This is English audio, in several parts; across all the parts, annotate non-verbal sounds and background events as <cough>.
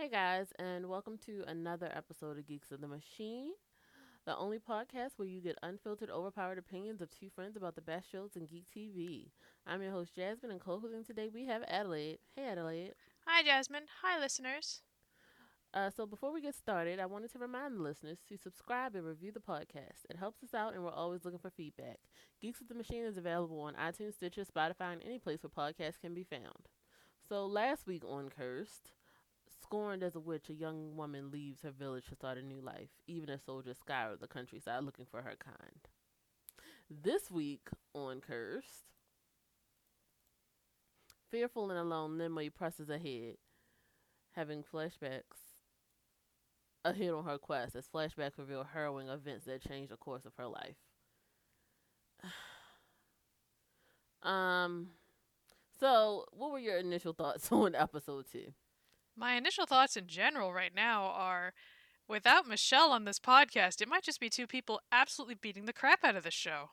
Hey guys, and welcome to another episode of Geeks of the Machine, the only podcast where you get unfiltered, overpowered opinions of two friends about the best shows in geek TV. I'm your host Jasmine, and co-hosting today we have Adelaide. Hey Adelaide. Hi, Jasmine. Hi, listeners. Uh, so before we get started, I wanted to remind the listeners to subscribe and review the podcast. It helps us out, and we're always looking for feedback. Geeks of the Machine is available on iTunes, Stitcher, Spotify, and any place where podcasts can be found. So last week on Cursed, scorned as a witch, a young woman leaves her village to start a new life, even as soldiers scour the countryside looking for her kind. This week on Cursed, fearful and alone, Nimue presses ahead, having flashbacks ahead on her quest as flashbacks reveal harrowing events that change the course of her life. <sighs> um, so what were your initial thoughts <laughs> on episode two? My initial thoughts in general right now are without Michelle on this podcast, it might just be two people absolutely beating the crap out of this show.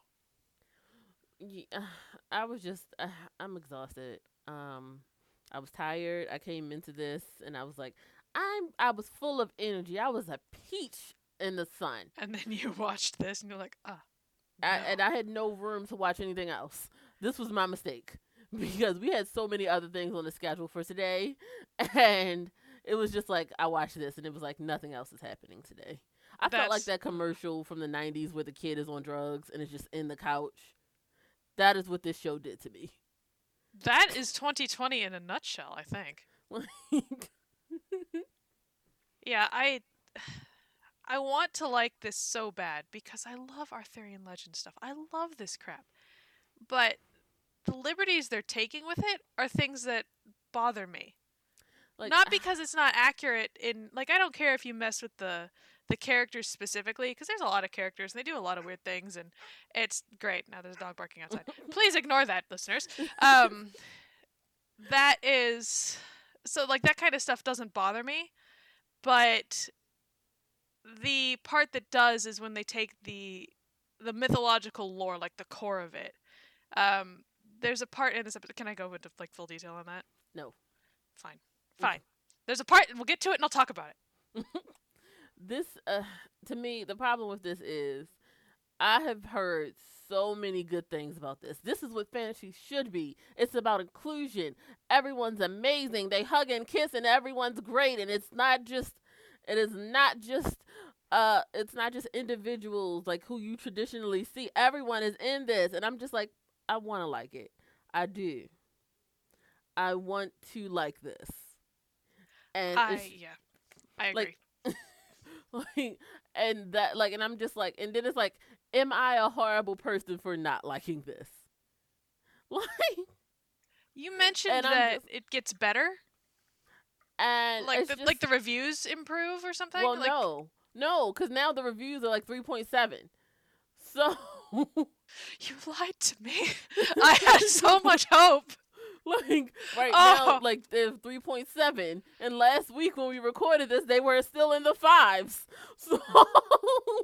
Yeah, <sighs> I was just uh, I'm exhausted. Um I was tired. I came into this and I was like I'm I was full of energy. I was a peach in the sun. And then you <laughs> watched this and you're like, ah. No. and I had no room to watch anything else. This was my mistake because we had so many other things on the schedule for today <laughs> and it was just like I watched this and it was like nothing else is happening today. I felt like that commercial from the 90s where the kid is on drugs and is just in the couch. That is what this show did to me. that is 2020 in a nutshell, I think. <laughs> Yeah, I <sighs> I want to like this so bad because I love Arthurian legend stuff. I love this crap. But the liberties they're taking with it are things that bother me. like not <sighs> because it's not accurate in like I don't care if you mess with the the characters specifically because there's a lot of characters and they do a lot of weird things and it's great. Now there's a dog barking outside. <laughs> Please ignore that, listeners. Um, that is so like that kind of stuff doesn't bother me, but the part that does is when they take the the mythological lore, like the core of it. Um, there's a part in this episode. Can I go into like full detail on that? No. Fine. Fine. There's a part, we'll get to it, and I'll talk about it. <laughs> this uh to me the problem with this is I have heard so many good things about this. This is what fantasy should be. It's about inclusion. Everyone's amazing. They hug and kiss and everyone's great and it's not just it is not just uh it's not just individuals like who you traditionally see. Everyone is in this and I'm just like I want to like it. I do. I want to like this. And I yeah, I agree. like <laughs> like and that like and i'm just like and then it's like am i a horrible person for not liking this <laughs> like you mentioned that just- it gets better, and like the just, like the reviews improve or something. well like, no no because now the reviews are like 3.7 so <laughs> <laughs> you lied to me. <laughs> I had so much hope. like right Oh. now like they're 3.7 and last week when we recorded this they were still in the fives <laughs> so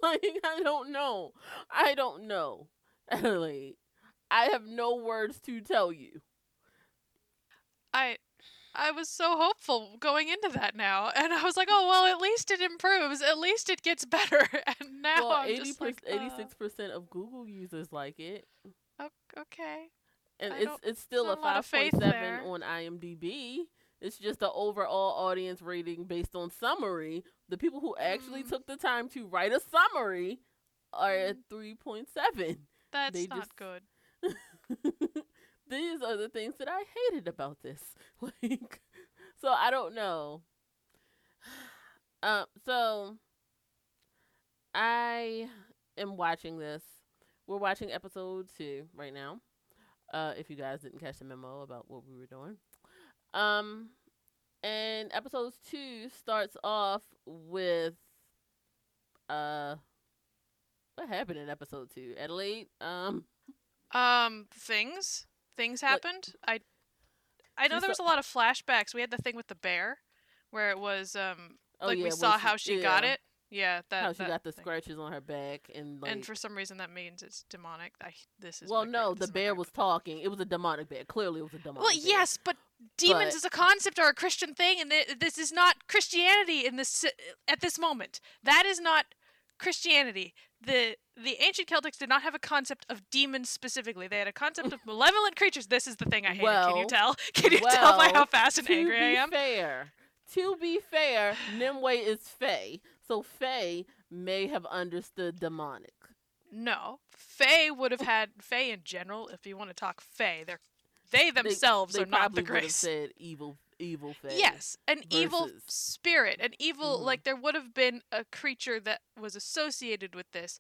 like i don't know i don't know Adelaide, i have no words to tell you I I was so hopeful going into that now, and I was like, oh well, at least it improves. At least it gets <laughs> better. And now well I'm 80 just like, uh, 86% of google users like it okay. and I it's it's still a not a lot of faith 5.7 on imdb it's just the overall audience rating based on summary the people who actually Mm. took the time to write a summary are at 3.7 That's They not just- good. <laughs> these are the things that I hated about this. <laughs> Like, so I don't know. <sighs> Um, so I am watching this. We're watching episode two right now. Uh, if you guys didn't catch the memo about what we were doing, um, and episode two starts off with uh, what happened in episode two? Adelaide, um. Um, things things Like- happened. I I know there was a lot of flashbacks. We had the thing with the bear, where it was um Oh, like yeah, we saw how she got it. Yeah, that how she that got the thing. scratches on her back and like and for some reason that means it's demonic. I this is well no the bear was talking it was a demonic bear clearly it was a demonic Well, bear. yes, but demons But- as a concept are a Christian thing, and th- this is not Christianity in this at this moment. That is not Christianity. the The ancient Celtics did not have a concept of demons specifically. They had a concept of malevolent creatures. This is the thing I hate. Can you tell? <laughs> Can you tell by how well, fast and angry I be am? fair, to be fair, Nimue is Fae, so Fae may have understood demonic. No, Fae would have had Fae in general. If you want to talk Fae, they're they themselves they are not the probably would have grace. said evil, evil Fae. Yes, an evil spirit, an evil Mhm. like there would have been a creature that was associated with this,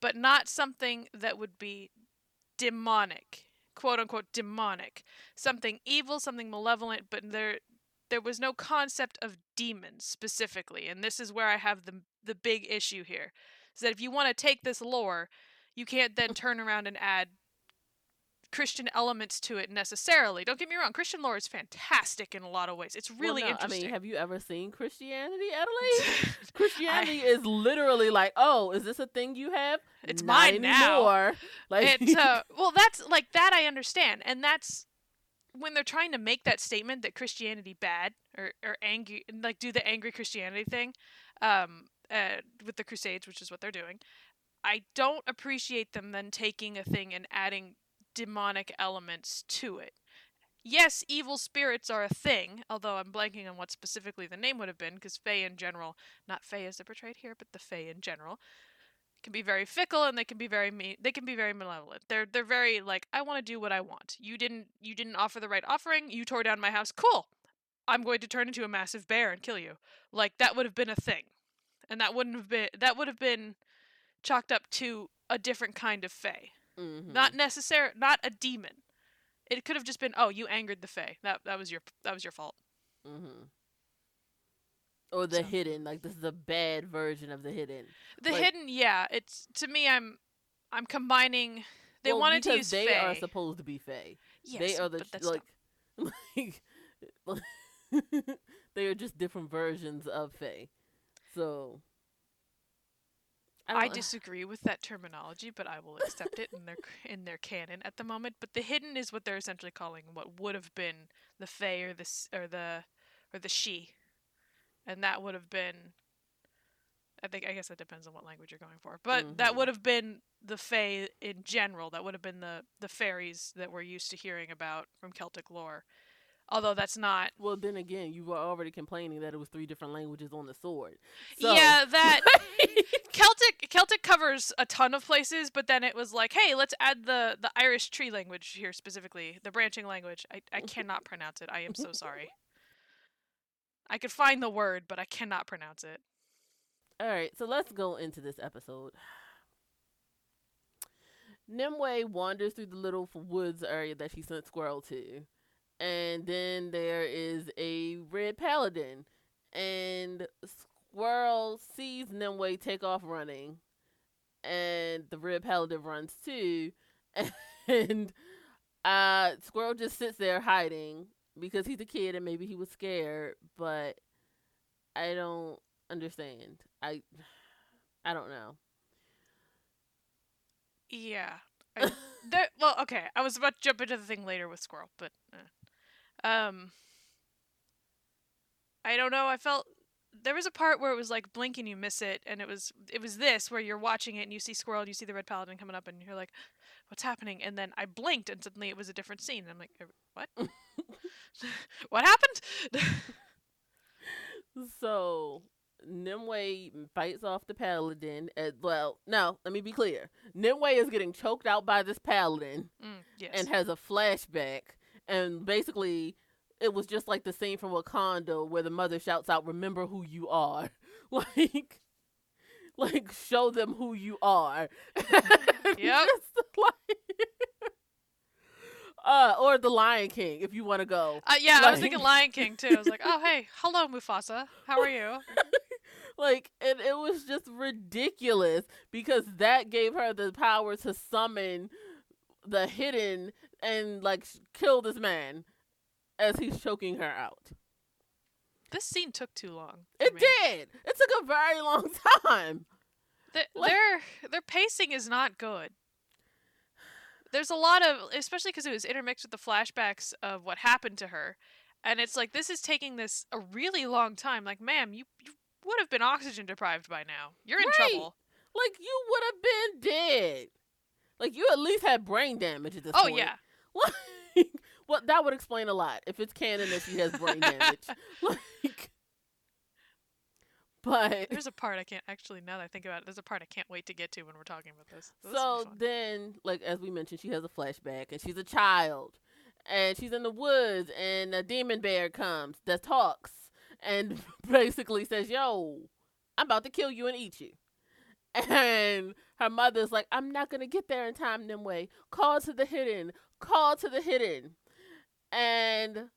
but not something that would be demonic, quote unquote demonic, something evil, something malevolent, but there there was no concept of demons specifically, and this is where I have the the big issue here. Is that if you want to take this lore, you can't then <laughs> turn around and add Christian elements to it necessarily. Don't get me wrong, Christian lore is fantastic in a lot of ways. It's Well, really no, interesting. I mean, have you ever seen Christianity, Adelaide? <laughs> Christianity is literally like, oh, is this a thing you have? It's Not mine now. <laughs> Like, it's uh <laughs> well that's like that I understand. And that's when they're trying to make that statement that Christianity bad or, or angry like do the angry Christianity thing, um uh, with the Crusades, which is what they're doing. I don't appreciate them then taking a thing and adding demonic elements to it. Yes, evil spirits are a thing, although I'm blanking on what specifically the name would have been, because Fae in general, not Fae as they're portrayed here, but the Fae in general, can be very fickle and they can be very mean. They can be very malevolent. They're they're very like I want to do what I want. You didn't you didn't offer the right offering. You tore down my house. Cool. I'm going to turn into a massive bear and kill you. Like that would have been a thing, and that wouldn't have been that would have been chalked up to a different kind of Fae. Mhm. Not necessary. Not a demon. It could have just been oh you angered the Fae. That that was your that was your fault. Mm-hmm. Or the So- hidden, like this is a bad version of the hidden. The Like- hidden yeah. It's to me I'm I'm combining. They Well, wanted to use they Fae. are supposed to be Fae. yes, they are the but that's like, <laughs> like, <laughs> they are just different versions of Fae. So I don't- disagree with that terminology, but I will accept it in their in their canon at the moment. But the hidden is what they're essentially calling what would have been the Fae or the or the or the she, and that would have been. I think I guess that depends on what language you're going for, but that Mhm. would have been the Fae in general. That would have been the the fairies that we're used to hearing about from Celtic lore. Although that's not. Well, then again, you were already complaining that it was three different languages on the sword. So, Yeah, that <laughs> Celtic Celtic covers a ton of places, but then it was like, hey, let's add the the Irish tree language here specifically, the branching language. I I cannot <laughs> pronounce it. I am so sorry. I could find the word, but I cannot pronounce it. All right, so let's go into this episode. Nimue wanders through the little woods area that she sent Squirrel to. And then there is a red paladin. And Squirrel sees Nimue take off running. And the red paladin runs too. <laughs> And uh, Squirrel just sits there hiding because he's a kid and maybe he was scared. But I don't understand. I I don't know. Yeah. I, there, <laughs> well, okay. I was about to jump into the thing later with Squirrel, but uh, um, I don't know. I felt there was a part where it was like blink and you miss it, and it was it was this where you're watching it and you see Squirrel and you see the Red Paladin coming up, and you're like, "What's happening?" And then I blinked, and suddenly it was a different scene. And I'm like, "Er, "What? <laughs> <laughs> what happened?" <laughs> So Nimue bites off the paladin. At, well, no, let me be clear. Nimue is getting choked out by this paladin mm, yes. and has a flashback. And basically, it was just like the scene from Wakanda where the mother shouts out, "Remember who you are." <laughs> like, like show them who you are. <laughs> Yep. Just like- <laughs> uh, or the Lion King, if you want to go. uh, yeah, I was thinking Lion King too. I was like, "Oh, hey, hello, Mufasa. How are you?" like and it was just ridiculous because that gave her the power to summon the hidden and like kill this man as he's choking her out This scene took too long. it me. did it took a very long <laughs> time Th- Like- their their pacing is not good. There's a lot of, especially because it was intermixed with the flashbacks of what happened to her, And it's like this is taking this a really long time. Like, ma'am, you, you would have been oxygen deprived by now. You're in Right. trouble. Like you would have been dead. Like you at least had brain damage at this Oh point. Oh yeah. <laughs> Like, well, that would explain a lot if it's canon that she has brain damage. <laughs> like, but There's a part I can't actually now that I think about it, there's a part I can't wait to get to when we're talking about this. this so then, like as we mentioned, she has a flashback, and she's a child, and she's in the woods, and a demon bear comes that talks, and <laughs> basically says, "Yo, I'm about to kill you and eat you." And her mother's like, "I'm not gonna get there in time, Nimue. Call to the hidden. Call to the hidden." And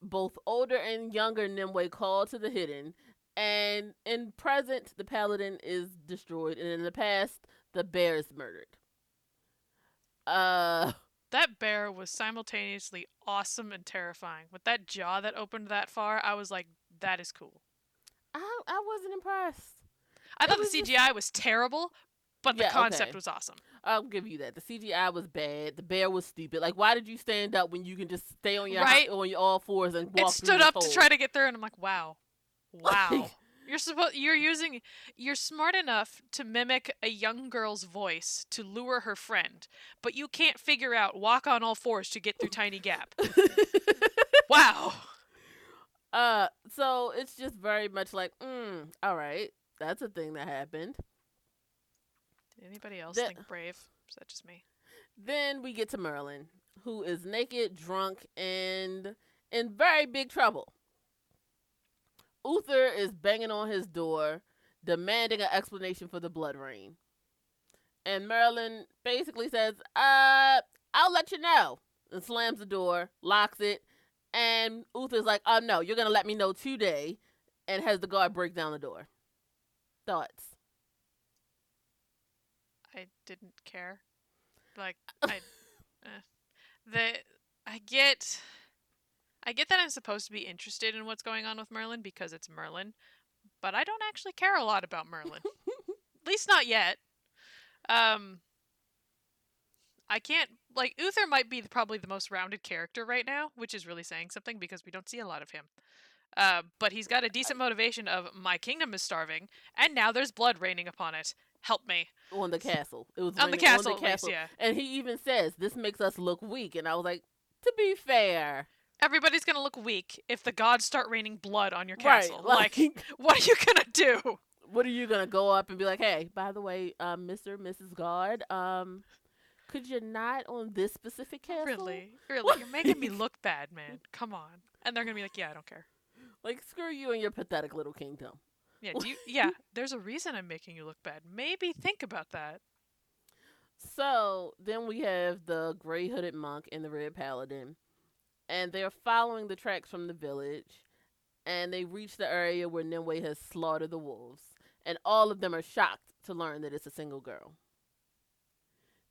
both older and younger Nimue call to the hidden, and in present, the paladin is destroyed, and in the past, the bear is murdered. Uh, that bear was simultaneously awesome and terrifying. With that jaw that opened that far, I was like, that is cool. I I wasn't impressed. I It thought was the just- CGI was terrible, but the Yeah, concept okay. was awesome. I'll give you that. The CGI was bad. The bear was stupid. Like, why did you stand up when you can just stay on your Right. on your all fours and walk? it stood up to try to get through, and I'm like, wow, wow. <laughs> You're supposed you're using you're smart enough to mimic a young girl's voice to lure her friend, but you can't figure out walk on all fours to get through tiny gap. <laughs> Wow. uh, so it's just very much like, mm, all right, that's a thing that happened. Anybody else The- think brave? Is that just me? Then we get to Merlin, who is naked, drunk, and in very big trouble. Uther is banging on his door, demanding an explanation for the blood rain. And Merlin basically says, uh, I'll let you know. And slams the door, locks it, and Uther's like, oh no, you're gonna let me know today, and has the guard break down the door. Thoughts? Didn't care. Like <laughs> I, eh. the I get, I get that I'm supposed to be interested in what's going on with Merlin because it's Merlin, but I don't actually care a lot about Merlin. At <laughs> least not yet. Um, I can't like Uther might be probably the most rounded character right now, which is really saying something because we don't see a lot of him. Uh, but he's got a decent motivation of my kingdom is starving, and now there's blood raining upon it. Help me on the castle. It was on the raining castle, least, yeah. And he even says, This makes us look weak. And I was like, To be fair. Everybody's gonna look weak if the gods start raining blood on your Right. castle. Like, like, <laughs> what are you gonna do? what are you going to go up and be like, Hey, by the way, um, Mr. Mrs. Guard, um, could you not on this specific castle? Really, really, <laughs> you're making me look bad, man. Come on. And they're gonna be like, yeah, I don't care. Like, screw you and your pathetic little kingdom. Yeah, do you, <laughs> yeah. There's a reason I'm making you look bad. Maybe think about that. So then we have the gray hooded monk and the red paladin, and they're following the tracks from the village, and they reach the area where Nimue has slaughtered the wolves, and all of them are shocked to learn that it's a single girl.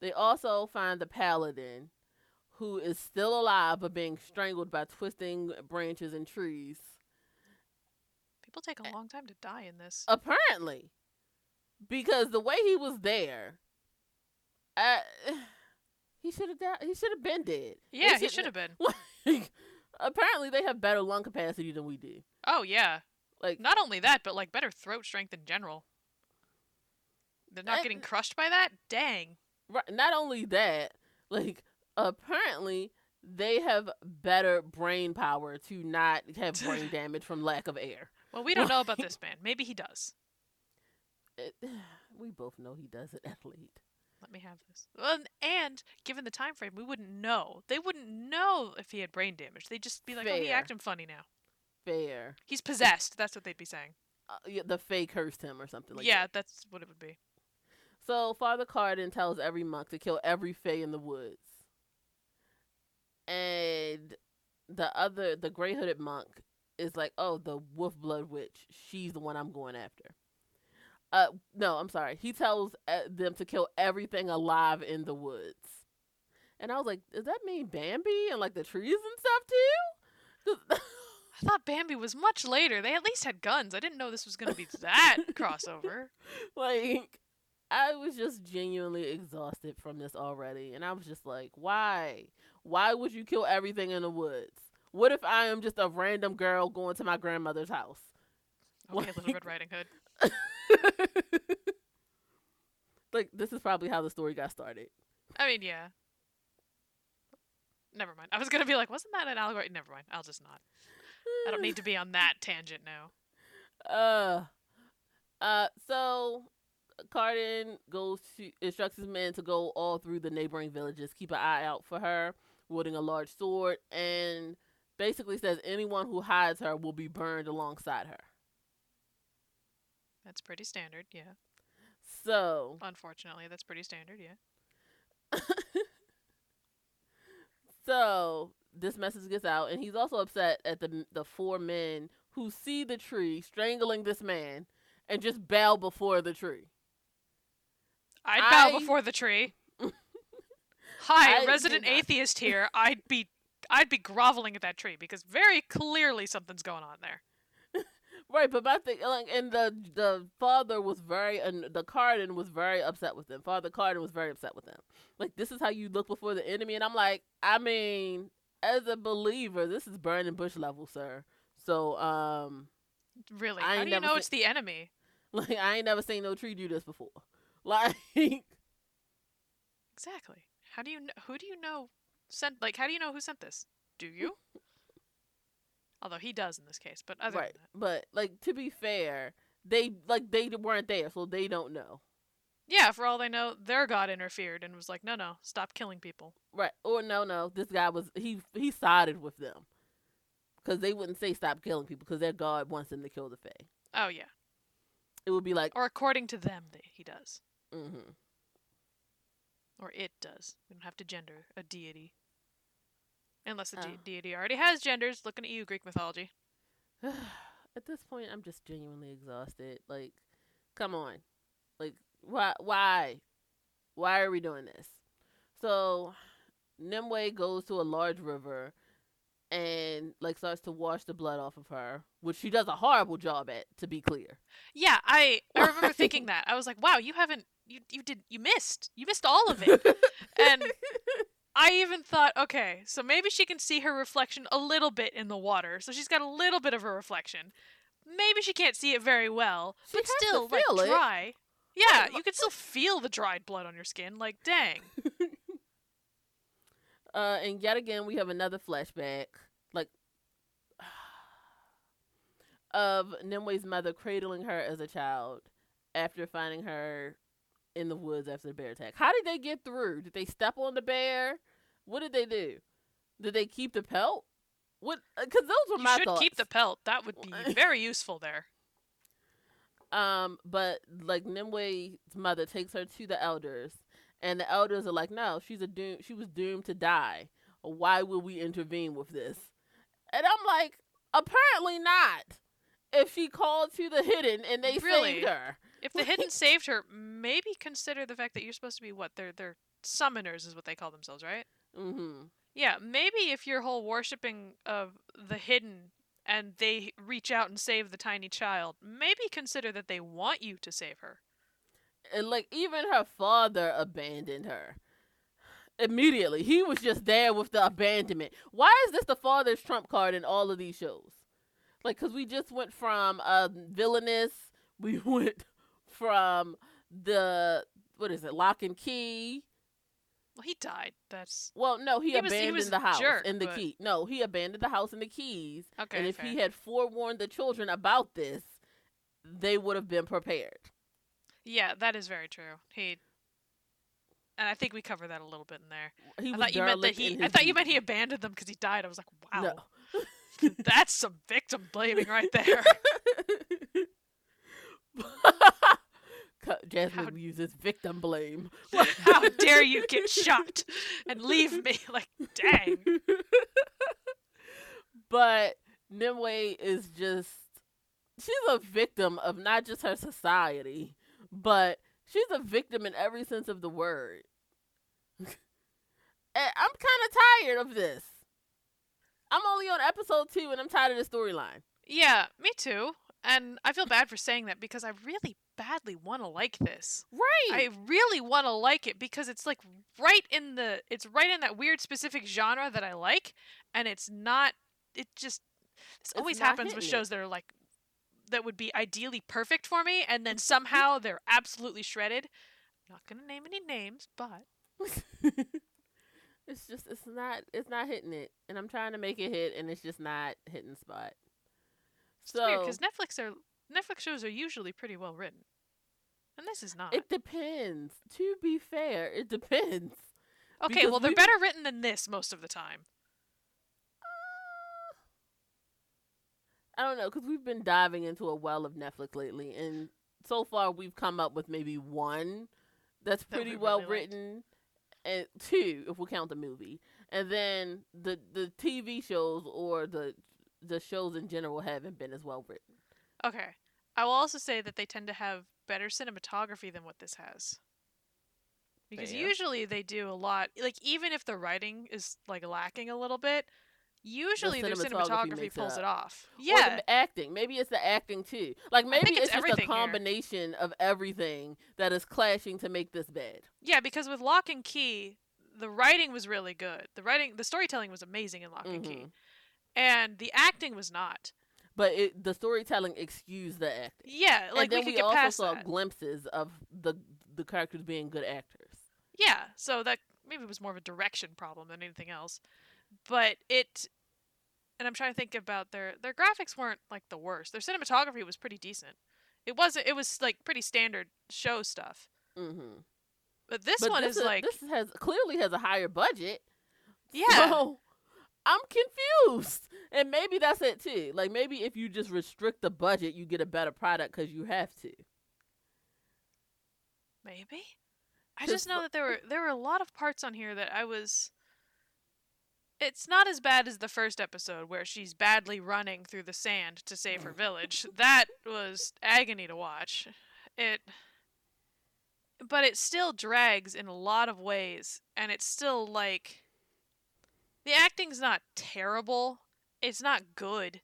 They also find the paladin, who is still alive but being strangled by twisting branches and trees. People take a long time to die in this. Apparently, because the way he was there, uh, <sighs> he should have died. He should have been dead. Yeah, he should have been. <laughs> Like, apparently, they have better lung capacity than we do. Oh yeah. Like, Not only that, but like better throat strength in general. They're not And- getting crushed by that. Dang. right, not only that, like, apparently, they have better brain power to not have <laughs> brain damage from lack of air. Well, we don't know about this man. Maybe he does. It, <sighs> we both know he doesn't, athlete. <laughs> Let me have this. Well, and- and given the time frame, we wouldn't know. They wouldn't know if he had brain damage. They'd just be like, "Oh, he acting funny now. Fair. He's possessed." That's what they'd be saying. Uh, yeah, the fae cursed him or something like yeah, that. that's what it would be. So Father Carden tells every monk to kill every fae in the woods. And the other, the gray hooded monk, is like, oh, the wolf blood witch. She's the one I'm going after. Uh, no, I'm sorry. He tells uh, them to kill everything alive in the woods. And I was like, does that mean Bambi and like the trees and stuff too? <laughs> I thought Bambi was much later. They at least had guns. I didn't know this was going to be that <laughs> crossover. like I was just genuinely exhausted from this already and I was just like, why? Why would you kill everything in the woods? What if I am just a random girl going to my grandmother's house? Okay, Little Like- Red Riding Hood. <laughs> like this is probably how the story got started. I mean, yeah. Never mind. I was gonna be like, wasn't that an allegory? Never mind. I'll just not. I don't need to be on that <laughs> tangent now. Uh, uh. So, Carden goes to instructs his men to go all through the neighboring villages, keep an eye out for her, wielding a large sword, and basically says anyone who hides her will be burned alongside her. That's pretty standard, yeah. So, Unfortunately, that's pretty standard, yeah. <laughs> so this message gets out, and he's also upset at the the four men who see the tree strangling this man and just bow before the tree. I'd bow I- before the tree. <laughs> Hi, I resident atheist here. I'd be I'd be groveling at that tree because very clearly something's going on there. <laughs> Right, but my thing, like, and the the father was very, and the Carden was very upset with them. Father Carden was very upset with them. Like, this is how you look before the enemy, and I'm like, I mean, as a believer, this is burning bush level, sir. So, um, Really? I How do you know seen- it's the enemy? <laughs> like, I ain't never seen no tree do this before. <laughs> Like, Exactly. How do you kn- who do you know sent like how do you know who sent this? Do you? <laughs> Although he does in this case, but other right, but like to be fair, they like they weren't there, so they don't know. Yeah, for all they know, their god interfered and was like, "No, no, stop killing people." Right, or no, no, this guy was he he sided with them because they wouldn't say stop killing people because their god wants them to kill the Fae. Oh yeah. It would be like, Or according to them, they, he does. mm-hmm. Or it does. We don't have to gender a deity. Unless the de- Oh. deity already has genders. Looking at you, Greek mythology. <sighs> at this point, I'm just genuinely exhausted. Like, come on, like why why why are we doing this? So, Nimue goes to a large river and like starts to wash the blood off of her, which she does a horrible job at. To be clear, Yeah, I I remember <laughs> thinking that. I was like, "Wow, you haven't you you did you missed. You missed all of it." <laughs> and I even thought, okay, so maybe she can see her reflection a little bit in the water. So she's got a little bit of a reflection. Maybe she can't see it very well, She but still, like it. dry. Yeah, you can still feel the dried blood on your skin. Like, dang. <laughs> Uh, and yet again, we have another flashback, like <sighs> of Nimue's mother cradling her as a child after finding her in the woods after the bear attack. How did they get through? Did they step on the bear? What did they do? Did they keep the pelt? What? Because those were You my should thoughts. keep the pelt. That would be <laughs> very useful there. Um, but like Nimue's mother takes her to the elders, and the elders are like, "No, she's a doom. She was doomed to die. Why would we intervene with this?" And I'm like, "Apparently not. If she called to the hidden and they Really? saved her, If the hidden <laughs> saved her, maybe consider the fact that you're supposed to be what? They're they're summoners is what they call themselves, right? Mm-hmm. Yeah, maybe if your whole worshipping of the hidden and they reach out and save the tiny child, maybe consider that they want you to save her. and like even her father abandoned her." Immediately, he was just there with the abandonment. Why is this the father's trump card in all of these shows? Like, cause we just went from uh, villainous, <laughs> we went from the what is it, lock and key. Well, he died. That's Well, no, he, He was- he abandoned was the house jerk, and the but- key. No, he abandoned the house and the keys. okay. and if fair. he had forewarned the children about this, they would have been prepared. yeah, that is very true. He, and I think we cover that a little bit in there. He I thought you meant that he. I thought you meant he abandoned them because he died. I was like, wow, No. <laughs> that's some victim blaming right there. <laughs> <laughs> Jasmine How- uses victim blame. <laughs> How dare you get shot and leave me? <laughs> Like, dang. but Nimue is just she's a victim of not just her society, but she's a victim in every sense of the word. and I'm kind of tired of this. I'm only on episode two and I'm tired of the storyline. Yeah, me too. And I feel bad for saying that because I really badly want to like this. Right. I really want to like it because it's like right in the it's right in that weird specific genre that I like and it's not it just this It's always happens with it. shows that are like that would be ideally perfect for me, and then somehow they're absolutely shredded. I'm Not gonna name any names, but <laughs> it's just it's not it's not hitting it, and I'm trying to make it hit, and it's just not hitting spot. it's So because Netflix are Netflix shows are usually pretty well written, and this is not. it depends. To be fair, it depends. okay, because well they're we- better written than this most of the time. Uh, I don't know because we've been diving into a well of Netflix lately, and so far we've come up with maybe one that's That pretty we well really liked. written, and two if we count the movie, and then the the TV shows or the the shows in general haven't been as well written. Okay, I will also say that they tend to have better cinematography than what this has. Because usually they do a lot, like even if the writing is like lacking a little bit, usually their cinematography cinematography makes it pulls it off. Or Yeah, the acting. Maybe it's the acting too. Like maybe it's, it's just a everything here. combination of everything that is clashing to make this bad. yeah, because with Locke and Key, the writing was really good. The writing, the storytelling was amazing in Locke and Key, Mhm. and the acting was not. But it, the storytelling excused the acting. Yeah, like and then we we, get also past saw that. glimpses of the the characters being good actors. Yeah, so that maybe was more of a direction problem than anything else. But it and I'm trying to think about their their graphics weren't like the worst. Their cinematography was pretty decent. It wasn't it was like pretty standard show stuff. hmm But this but one this is like this has clearly has a higher budget. yeah. <laughs> So I'm confused, and maybe that's it too. Like maybe if you just restrict the budget, you get a better product because you have to. Maybe. I just know that there were there were a lot of parts on here that I was it's not as bad as the first episode where she's badly running through the sand to save her village. <laughs> That was agony to watch. It but it still drags in a lot of ways and it's still like the acting's not terrible. It's not good,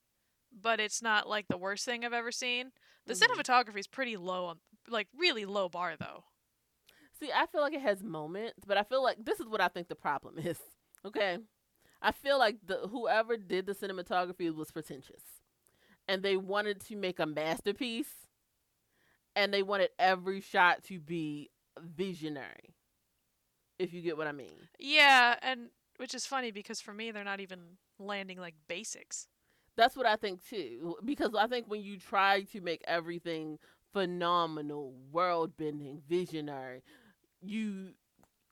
but it's not like the worst thing I've ever seen. The Mhm. cinematography is pretty low on like really low bar though. See, I feel like it has moments, but I feel like this is what I think the problem is. <laughs> Okay, I feel like the whoever did the cinematography was pretentious, and they wanted to make a masterpiece, and they wanted every shot to be visionary. If you get what I mean. Yeah, and which is funny because for me they're not even landing like basics. That's what I think too. Because I think when you try to make everything phenomenal, world bending, visionary, you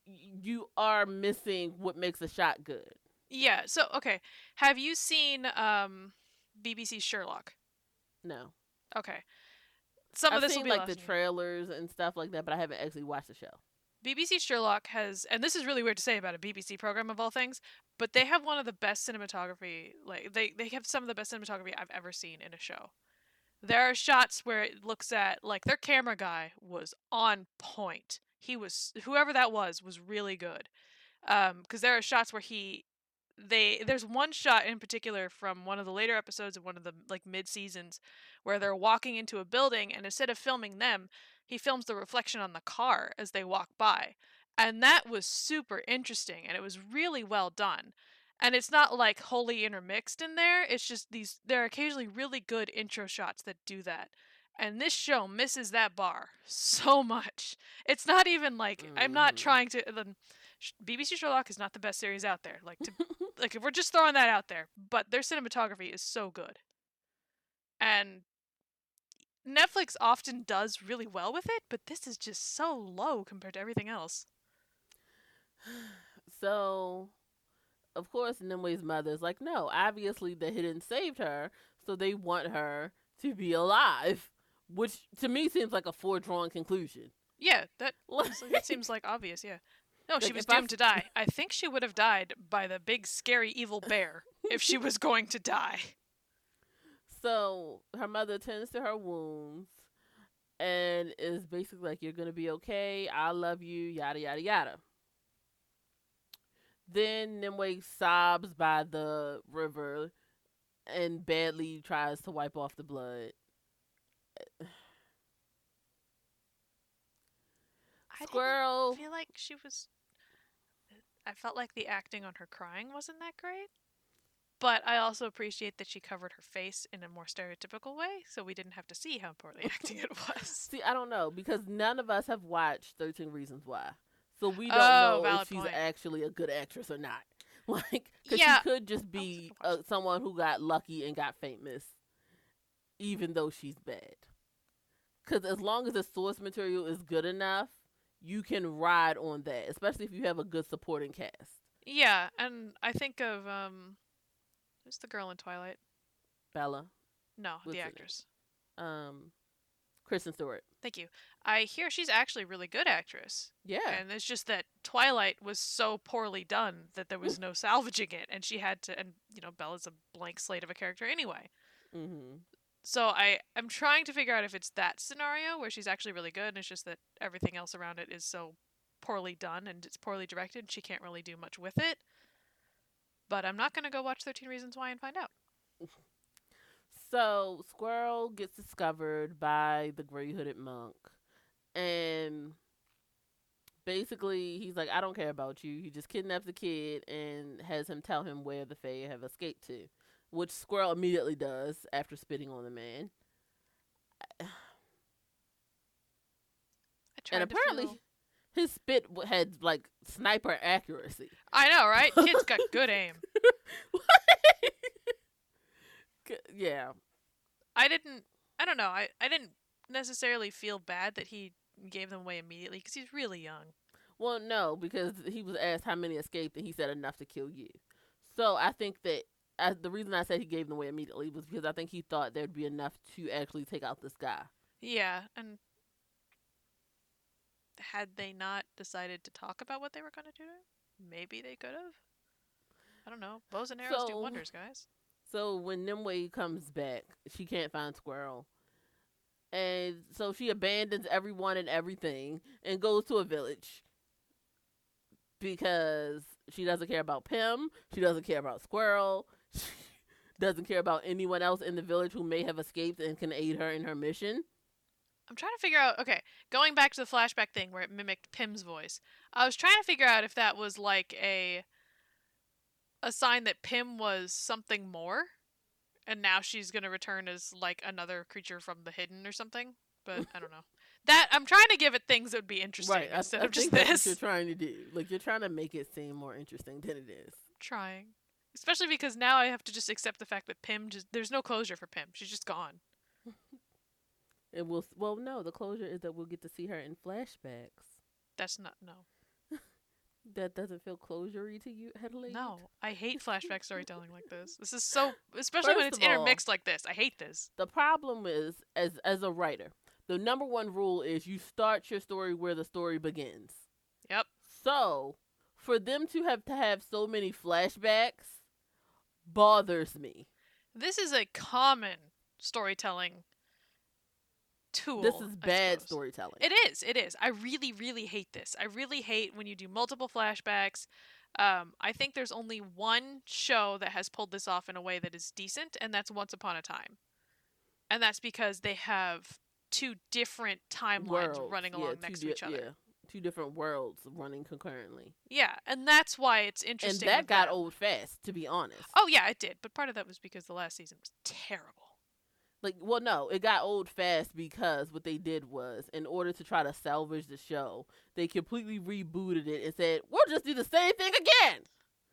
you are missing what makes a shot good. Yeah, so okay. Have you seen um BBC Sherlock? No. Okay. Some I've of this seen will be like the trailers and stuff like that, but I haven't actually watched the show. BBC Sherlock has and this is really weird to say about a BBC program of all things, but they have one of the best cinematography like they they have some of the best cinematography I've ever seen in a show. There are shots where it looks at like their camera guy was on point. He was whoever that was was really good. Um cuz there are shots where he they there's one shot in particular from one of the later episodes of one of the like mid seasons where they're walking into a building and instead of filming them he films the reflection on the car as they walk by. And that was super interesting and it was really well done. And it's not like wholly intermixed in there. It's just these there are occasionally really good intro shots that do that. And this show misses that bar <laughs> so much. It's not even like I'm not Mhm. trying to the BBC Sherlock is not the best series out there. Like to, <laughs> like if we're just throwing that out there, but their cinematography is so good. And Netflix often does really well with it, but this is just so low compared to everything else. So, of course, Nimue's mother's like, no, obviously the hidden saved her, so they want her to be alive, which to me seems like a foredrawn conclusion. Yeah, that <laughs> that seems like obvious, yeah. No, she was if I doomed to die. <laughs> I think she would have died by the big scary evil bear if she was going to die. So her mother tends to her wounds and is basically like, You're gonna be okay, I love you, yada yada yada. Then Nimue sobs by the river and badly tries to wipe off the blood. I Squirrel. feel like she was I felt like the acting on her crying wasn't that great. But I also appreciate that she covered her face in a more stereotypical way, so we didn't have to see how poorly <laughs> acting it was. See, I don't know because none of us have watched Thirteen Reasons Why, so we don't Oh, know if she's point. actually a good actress or not. <laughs> Like, because Yeah. she could just be uh, someone who got lucky and got famous, even though she's bad. Because as long as the source material is good enough, you can ride on that, especially if you have a good supporting cast. Yeah, and I think of um, who's the girl in Twilight? Bella, No, What's the name? actress. um, Kristen Stewart. Thank you. I hear she's actually a really good actress. Yeah. And it's just that Twilight was so poorly done that there was no salvaging it, and she had to. And you know, Bella's a blank slate of a character anyway. Mm-hmm. So I I'm trying to figure out if it's that scenario where she's actually really good, and it's just that everything else around it is so poorly done and it's poorly directed. and She can't really do much with it. But I'm not gonna go watch Thirteen Reasons Why and find out. So Squirrel gets discovered by the gray hooded monk and basically he's like, I don't care about you. He just kidnaps the kid and has him tell him where the Fae have escaped to. Which Squirrel immediately does after spitting on the man. And to apparently feel- his spit had like sniper accuracy. I know, right? Kid's got <laughs> good aim. <laughs> Yeah. I didn't. I don't know. I I didn't necessarily feel bad that he gave them away immediately because he's really young. Well, no, because he was asked how many escaped, and he said enough to kill you. So I think that I, the reason I said he gave them away immediately was because I think he thought there'd be enough to actually take out this guy. Yeah, and had they not decided to talk about what they were going to do, maybe they could have. I don't know. Bows and arrows do wonders, guys. So when Nimue comes back, she can't find Squirrel. And so she abandons everyone and everything and goes to a village because she doesn't care about Pim. She doesn't care about Squirrel. <laughs> She doesn't care about anyone else in the village who may have escaped and can aid her in her mission. I'm trying to figure out. Okay, going back to the flashback thing where it mimicked Pim's voice. I was trying to figure out if that was like a a sign that Pim was something more, and now she's gonna return as like another creature from the hidden or something. But <laughs> I don't know. That I'm trying to give it things that would be interesting right. Instead I of just this. you're trying to do. Like you're trying to make it seem more interesting than it is. trying. Especially because now I have to just accept the fact that Pim just there's no closure for Pim. She's just gone. It will. Well, no. The closure is that we'll get to see her in flashbacks. That's not no. <laughs> That doesn't feel closury to you, Adelaide? No. I hate <laughs> flashback storytelling like this. This is so <laughs> especially when it's all- intermixed like this. I hate this. The problem is, as as a writer, the number one rule is you start your story where the story begins. Yep. So, for them to have to have so many flashbacks bothers me. This is a common storytelling tool. this is bad storytelling. It is. It is. I really, really hate this. I really hate when you do multiple flashbacks. Um, I think there's only one show that has pulled this off in a way that is decent, and that's Once Upon a Time. And that's because they have two different timelines Worlds, running along two next di- to each other. Yeah, two different worlds running concurrently, Yeah. and that's why it's interesting. and that got them. old fast. To be honest, Oh yeah, it did. But part of that was because the last season was terrible. Like well no it got old fast because what they did was in order to try to salvage the show they completely rebooted it and said we'll just do the same thing again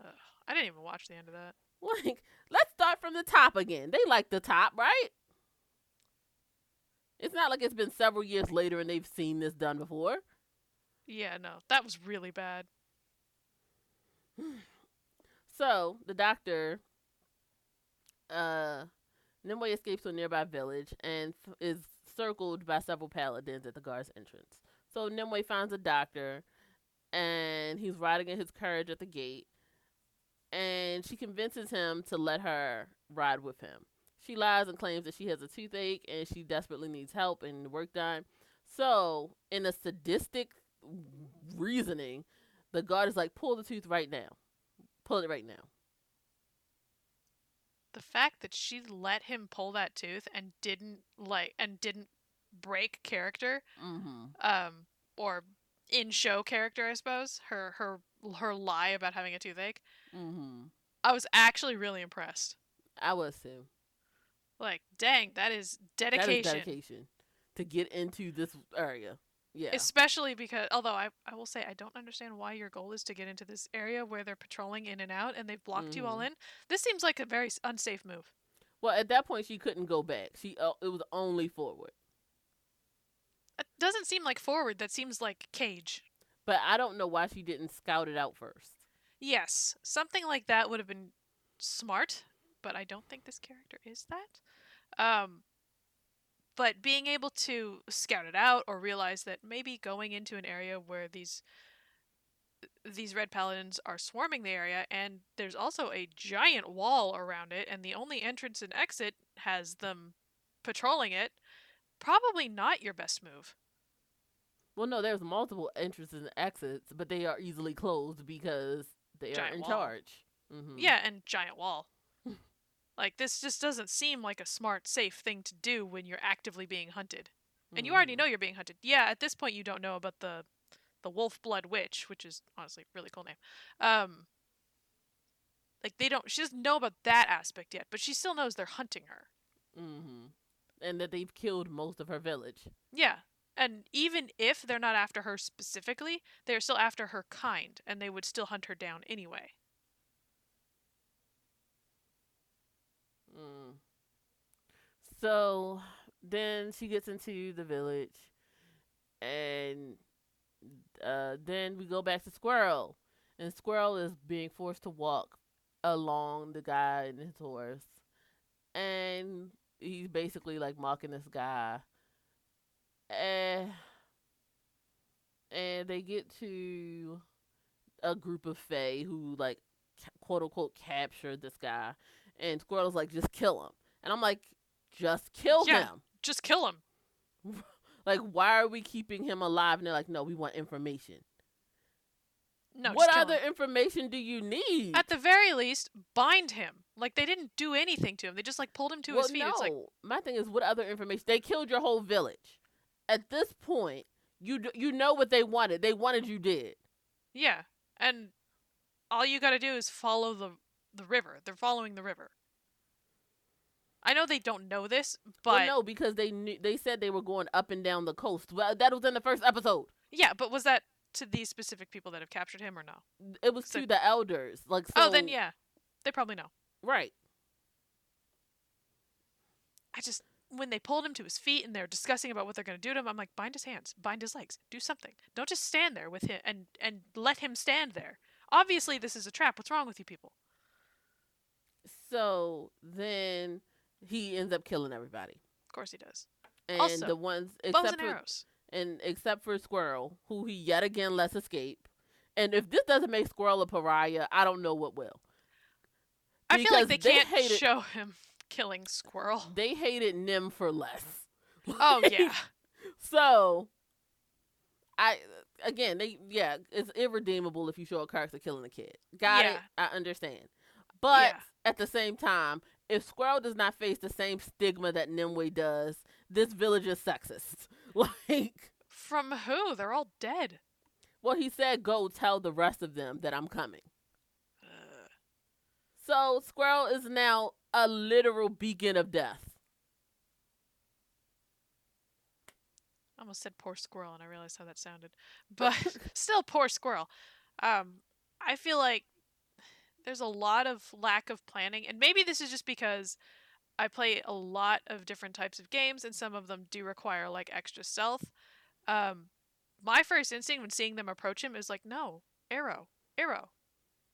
Ugh, I didn't even watch the end of that. <laughs> like let's start from the top again they like the top right it's not like it's been several years later and they've seen this done before Yeah, no, that was really bad. <sighs> so the doctor uh Nimue escapes to a nearby village and is circled by several paladins at the guard's entrance. So Nimue finds a doctor and he's riding in his carriage at the gate and she convinces him to let her ride with him. She lies and claims that she has a toothache and she desperately needs help and work done. So, in a sadistic reasoning, the guard is like, pull the tooth right now. Pull it right now. The fact that she let him pull that tooth and didn't like and didn't break character, Mm-hmm. um, or in show character, I suppose her her her lie about having a toothache. Mm-hmm. I was actually really impressed. I was too. Like, dang, that is dedication. is dedication to get into this area. Yeah. Especially because, although I, I will say, I don't understand why your goal is to get into this area where they're patrolling in and out and they've blocked you all Mhm. in. This seems like a very unsafe move. well, at that point, she couldn't go back. She uh, it was only forward. It doesn't seem like forward. That seems like cage. But I don't know why she didn't scout it out first. Yes, something like that would have been smart, but I don't think this character is that. Um, but being able to scout it out or realize that maybe going into an area where these these red paladins are swarming the area and there's also a giant wall around it and the only entrance and exit has them patrolling it probably not your best move Well, no, there's multiple entrances and exits, but they are easily closed because they Giant are in wall. charge. hmm Yeah, and giant wall. Like this just doesn't seem like a smart, safe thing to do when you're actively being hunted. And you already Mhm. know you're being hunted. Yeah, at this point you don't know about the the wolf blood witch, which is honestly a really cool name. Um like they don't she doesn't know about that aspect yet, but she still knows they're hunting her. Mm-hmm. And that they've killed most of her village. Yeah. And even if they're not after her specifically, they're still after her kind, and they would still hunt her down anyway. Mm. So then she gets into the village, and uh, then we go back to Squirrel, and Squirrel is being forced to walk along the guy and his horse, and he's basically like mocking this guy, and and they get to a group of Fae who like quote unquote captured this guy, and Squirrel's like just kill him, and I'm like just kill Yeah. him. Just kill him. <laughs> Like, why are we keeping him alive? And they're like, no, we want information. No, what other him. information do you need? At the very least, bind him. Like they didn't do anything to him. They just like pulled him to well, his feet. no. It's like My thing is, what other information? They killed your whole village. At this point, you d- you know what they wanted. They wanted you dead. yeah, and all you got to do is follow the the river. They're following the river. I know they don't know this, but well, no, because they knew, they said they were going up and down the coast. Well, that was in the first episode. yeah, but was that to these specific people that have captured him or no? It was So- to the elders. Like, oh, so, oh, then yeah, they probably know. right. I just when they pulled him to his feet and they're discussing about what they're going to do to him, I'm like, bind his hands, bind his legs, do something. Don't just stand there with him and and let him stand there. Obviously, this is a trap. What's wrong with you people? So then he ends up killing everybody, Of course he does. and Also, the ones Bows except and for arrows. and except for Squirrel, who he yet again lets escape. And if this doesn't make Squirrel a pariah, I don't know what will. I feel like they Because can't hated, show him killing squirrel. They hated Nim for less. <laughs> Oh yeah, <laughs> So, I again, they yeah, it's irredeemable if you show a character killing a kid. Got it. I understand. But Yeah. at the same time, if Squirrel does not face the same stigma that Nimue does, this village is sexist. <laughs> Like, from who? They're all dead. well, he said, "Go tell the rest of them that I'm coming." So Squirrel is now a literal beacon of death. I almost said poor squirrel, and I realized how that sounded. But <laughs> still, poor squirrel. Um, I feel like there's a lot of lack of planning, and maybe this is just because I play a lot of different types of games, and some of them do require like extra stealth. Um, my first instinct when seeing them approach him is like, no, arrow, arrow,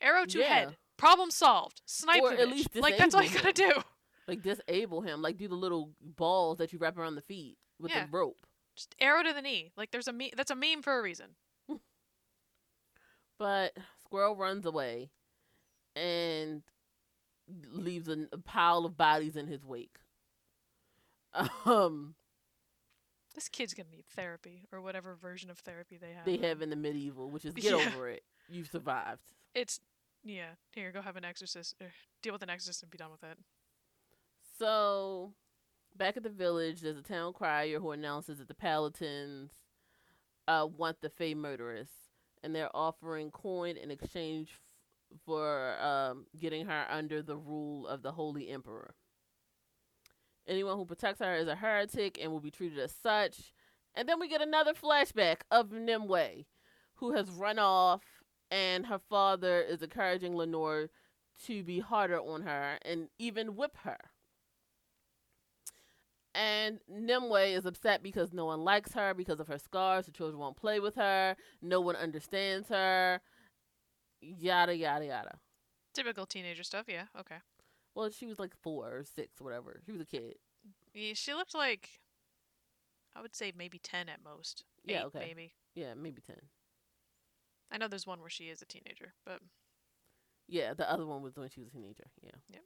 arrow to Yeah. head, problem solved, snipe Or at least like that's all you gotta do. Like disable him, like do the little balls that you wrap around the feet with Yeah. the rope. Just arrow to the knee. Like there's a me- that's a meme for a reason. <laughs> But Squirrel runs away and leaves a, a pile of bodies in his wake. <laughs> Um, This kid's gonna need therapy or whatever version of therapy they have. they have in the medieval, which is <laughs> get Yeah. over it. You survived. It's yeah. Here, go have an exorcist. Er, deal with an exorcist and be done with it. So, back at the village, there's a town crier who announces that the Paladins uh, want the Fey murderess, and they're offering coin in exchange for um, getting her under the rule of the Holy Emperor. Anyone who protects her is a heretic and will be treated as such. And then we get another flashback of Nimue, who has run off, and her father is encouraging Lenore to be harder on her and even whip her. And Nimue is upset because no one likes her because of her scars. The children won't play with her. No one understands her. Yada, yada, yada. Typical teenager stuff, yeah, okay. Well, she was like four or six, whatever. She was a kid. Yeah, she looked like, I would say maybe 10 at most. Yeah, Eight, okay. Maybe. Yeah, maybe 10. I know there's one where she is a teenager, but Yeah, the other one was when she was a teenager. Yeah. Yep.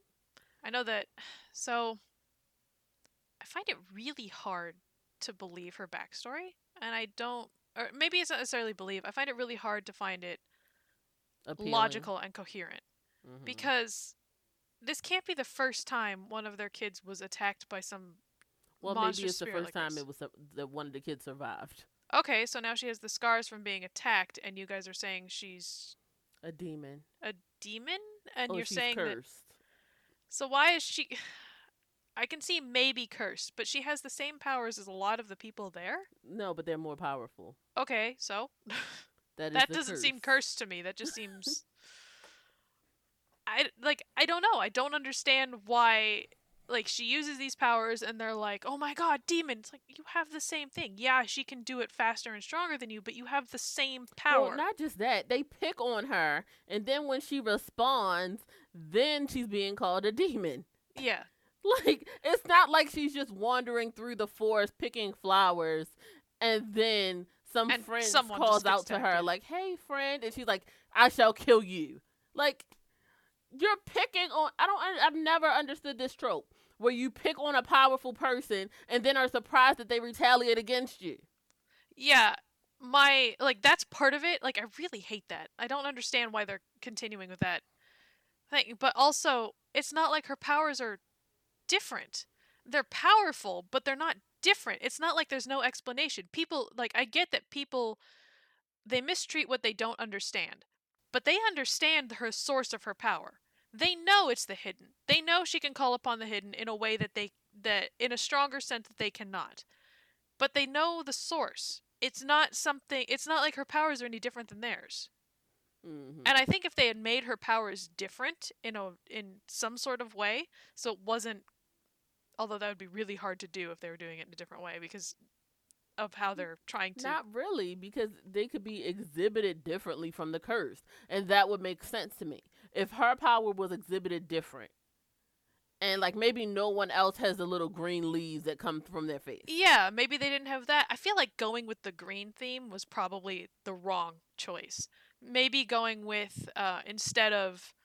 I know that. <sighs> So, I find it really hard to believe her backstory, and I don't, or maybe it's not necessarily believe. I find it really hard to find it Appealing. logical and coherent Mhm. because this can't be the first time one of their kids was attacked by some. well, maybe it's the first like time this. it was that one of the kids survived. Okay, so now she has the scars from being attacked, and you guys are saying she's A demon. a demon, and or you're saying that. So why is she? <sighs> I can see maybe cursed, but she has the same powers as a lot of the people there. No, but they're more powerful. Okay, so <laughs> That is that the doesn't seem cursed to me. That just seems. <laughs> I like. I don't know. I don't understand why. Like she uses these powers, and they're like, "Oh my god, demon!" It's like you have the same thing. Yeah, she can do it faster and stronger than you, but you have the same power. Well, not just that. They pick on her, and then when she responds, then she's being called a demon. yeah, <laughs> Like it's not like she's just wandering through the forest picking flowers, and then some And friend someone calls out to her like, "Hey, friend," and she's like, "I shall kill you." Like you're picking on. I don't. I've never understood this trope where you pick on a powerful person and then are surprised that they retaliate against you. yeah. My like that's part of it. Like I really hate that. I don't understand why they're continuing with that thing. But also, it's not like her powers are different. They're powerful, but they're not different. It's not like there's no explanation. People like I get that people they mistreat what they don't understand. But they understand her source of her power. They know it's the hidden. They know she can call upon the hidden in a way that they that in a stronger sense that they cannot. But they know the source. It's not something it's not like her powers are any different than theirs. hmm And I think if they had made her powers different in a in some sort of way, so it wasn't although that would be really hard to do if they were doing it in a different way because of how they're trying to Not really, because they could be exhibited differently from the curse, and that would make sense to me. If her power was exhibited different, and like maybe no one else has the little green leaves that come from their face. Yeah, maybe they didn't have that. I feel like going with the green theme was probably the wrong choice. Maybe going with uh, instead of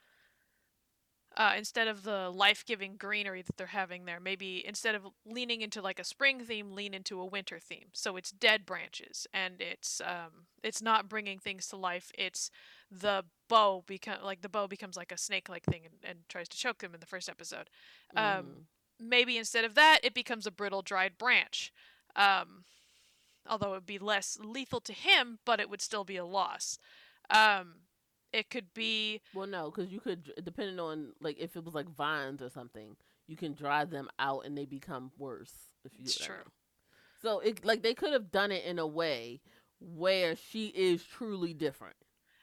uh, instead of the life-giving greenery that they're having there, maybe instead of leaning into like a spring theme, lean into a winter theme. So it's dead branches, and it's um, it's not bringing things to life. It's the bow become like the bow becomes like a snake-like thing and, and tries to choke them in the first episode um, Mhm. maybe instead of that, it becomes a brittle, dried branch. Um, although it would be less lethal to him, but it would still be a loss. Um, it could be Well, no, because you could, depending on like if it was like vines or something, you can dry them out and they become worse. If you, It's get what I true. So it like they could have done it in a way where she is truly different.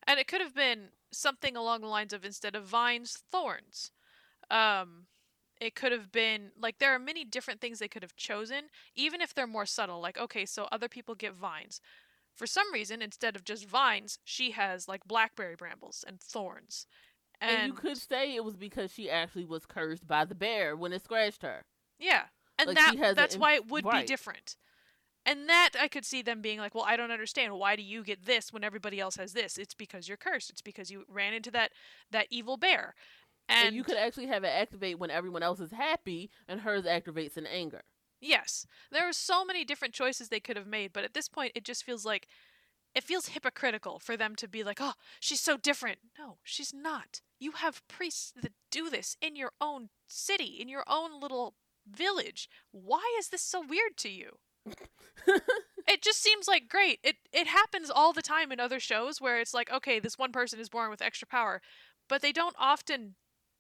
and it could have been something along the lines of instead of vines, thorns. Um, it could have been like there are many different things they could have chosen, even if they're more subtle. Like, okay, so other people get vines. For some reason, instead of just vines, she has like blackberry brambles and thorns. And, And, you could say it was because she actually was cursed by the bear when it scratched her. Yeah. And Like, that an that's im- why it would right. be different. And that I could see them being like, "Well, I don't understand. Why do you get this when everybody else has this? It's because you're cursed. It's because you ran into that that evil bear." And, And, you could actually have it activate when everyone else is happy, and hers activates in anger. Yes, there are so many different choices they could have made, but at this point it just feels like it feels hypocritical for them to be like, "Oh, she's so different." No, she's not. You have priests that do this in your own city, in your own little village. Why is this so weird to you? <laughs> it just seems like great. It it happens all the time in other shows where it's like, okay, this one person is born with extra power, but they don't often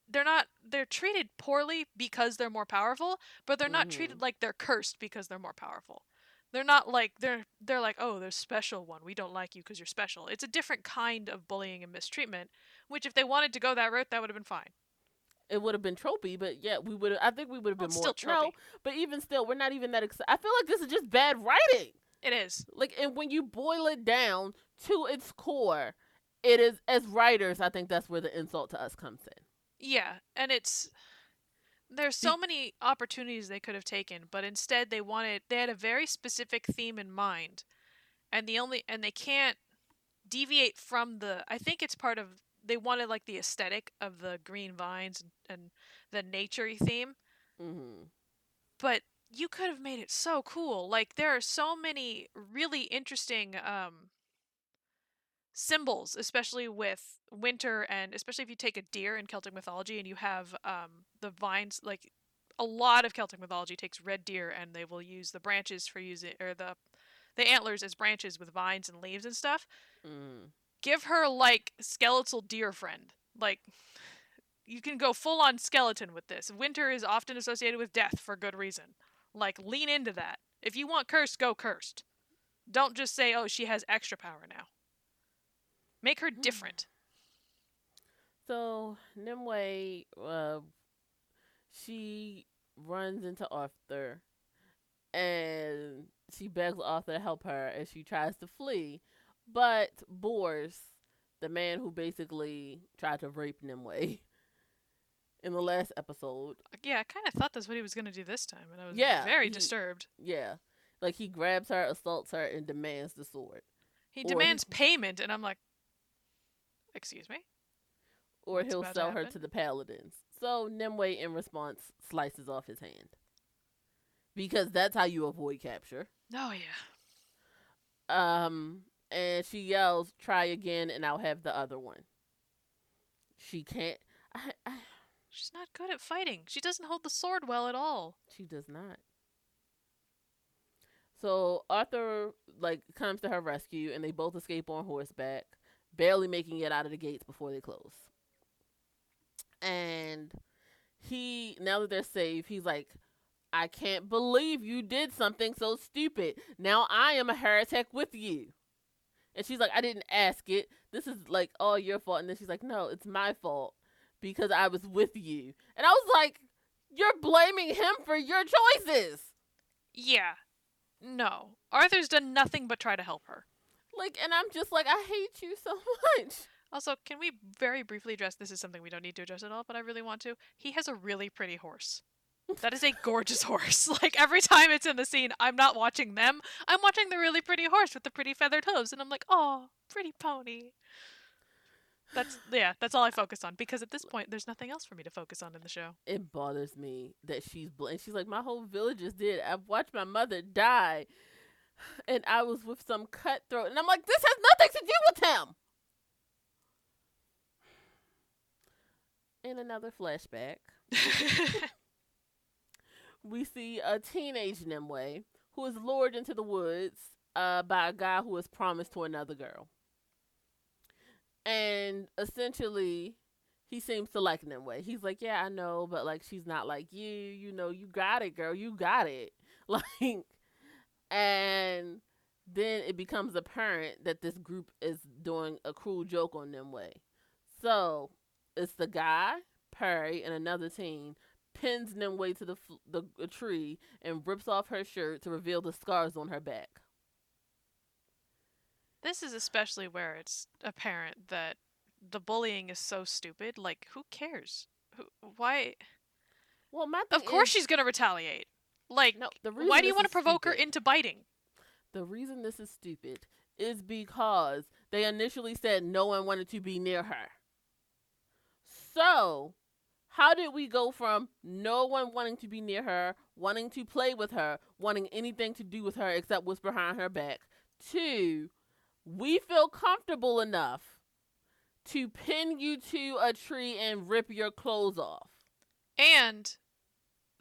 they're not they're treated poorly because they're more powerful, but they're not Mhm. treated like they're cursed because they're more powerful. They're not like they're they're like, "Oh, there's special one. We don't like you because you're special." It's a different kind of bullying and mistreatment, which if they wanted to go that route, that would have been fine. It would have been tropey, but yeah, we would. I think we would have been it's more. still No, tropey. but even still, we're not even that excited. I feel like this is just bad writing. It is. Like, and when you boil it down to its core, it is as writers. I think that's where the insult to us comes in. Yeah, and it's there's so many opportunities they could have taken, but instead they wanted they had a very specific theme in mind. And the only and they can't deviate from the I think it's part of they wanted like the aesthetic of the green vines and, the naturey theme, hmm but you could have made it so cool. Like there are so many really interesting um symbols, especially with winter and especially if you take a deer in Celtic mythology and you have um the vines like a lot of Celtic mythology takes red deer and they will use the branches for using or the the antlers as branches with vines and leaves and stuff. Mm. Give her like skeletal deer friend. Like you can go full on skeleton with this. Winter is often associated with death for good reason. Like lean into that. If you want cursed, go cursed. Don't just say, "Oh, she has extra power now." Make her different. So Nimue, uh, she runs into Arthur, and she begs Arthur to help her as she tries to flee, but Bors, the man who basically tried to rape Nimue <laughs> in the last episode, Yeah, I kind of thought that's what he was going to do this time, and I was Yeah, very he- disturbed. yeah, like he grabs her, assaults her, and demands the sword. He or he- demands payment, and I'm like, "Excuse me." or What's he'll sell her to the paladins. So Nimue, in response, slices off his hand. Because that's how you avoid capture. Oh yeah. Um, and she yells, "Try again, and I'll have the other one." She can't. I, I, She's not good at fighting. She doesn't hold the sword well at all. she does not. So Arthur like comes to her rescue, and they both escape on horseback, barely making it out of the gates before they close. And he, now that they're safe, he's like, "I can't believe you did something so stupid. Now I am a heretic with you." And she's like, "I didn't ask it. This is like all your fault." And then she's like, "No, it's my fault because I was with you." And I was like, "You're blaming him for your choices." Yeah. No. Arthur's done nothing but try to help her. Like, and I'm just like, I hate you so <laughs> much. Also, can we very briefly address this is something we don't need to address at all, but I really want to. He has a really pretty horse. That is a <laughs> gorgeous horse. <laughs> Like every time it's in the scene, I'm not watching them. I'm watching the really pretty horse with the pretty feathered hooves, and I'm like, oh, pretty pony. That's yeah, that's all I uh, focus on because at this point, there's nothing else for me to focus on in the show. It bothers me that she's bl- and she's like, my whole village is dead. I've watched my mother die, and I was with some cutthroat, and I'm like, this has nothing to do with him. In another flashback, <laughs> we see a teenage Nimue who is lured into the woods uh, by a guy who is promised to another girl. And essentially, he seems to like Nimue. He's like, Yeah, I know, but like, she's not like you. You know, you got it, girl. You got it. <laughs> Like, and then it becomes apparent that this group is doing a cruel joke on Nimue. So it's the guy, Perry, and another teen pins Nimue to the, the a tree and rips off her shirt to reveal the scars on her back. This is especially where it's apparent that the bullying is so stupid. Like, who cares? Who, why? Well, my Of course is- she's gonna retaliate. Like, no. The reason why do you want to provoke her into biting? The reason this is stupid is because they initially said no one wanted to be near her. So, how did we go from no one wanting to be near her, wanting to play with her, wanting anything to do with her except what's behind her back, to we feel comfortable enough to pin you to a tree and rip your clothes off? And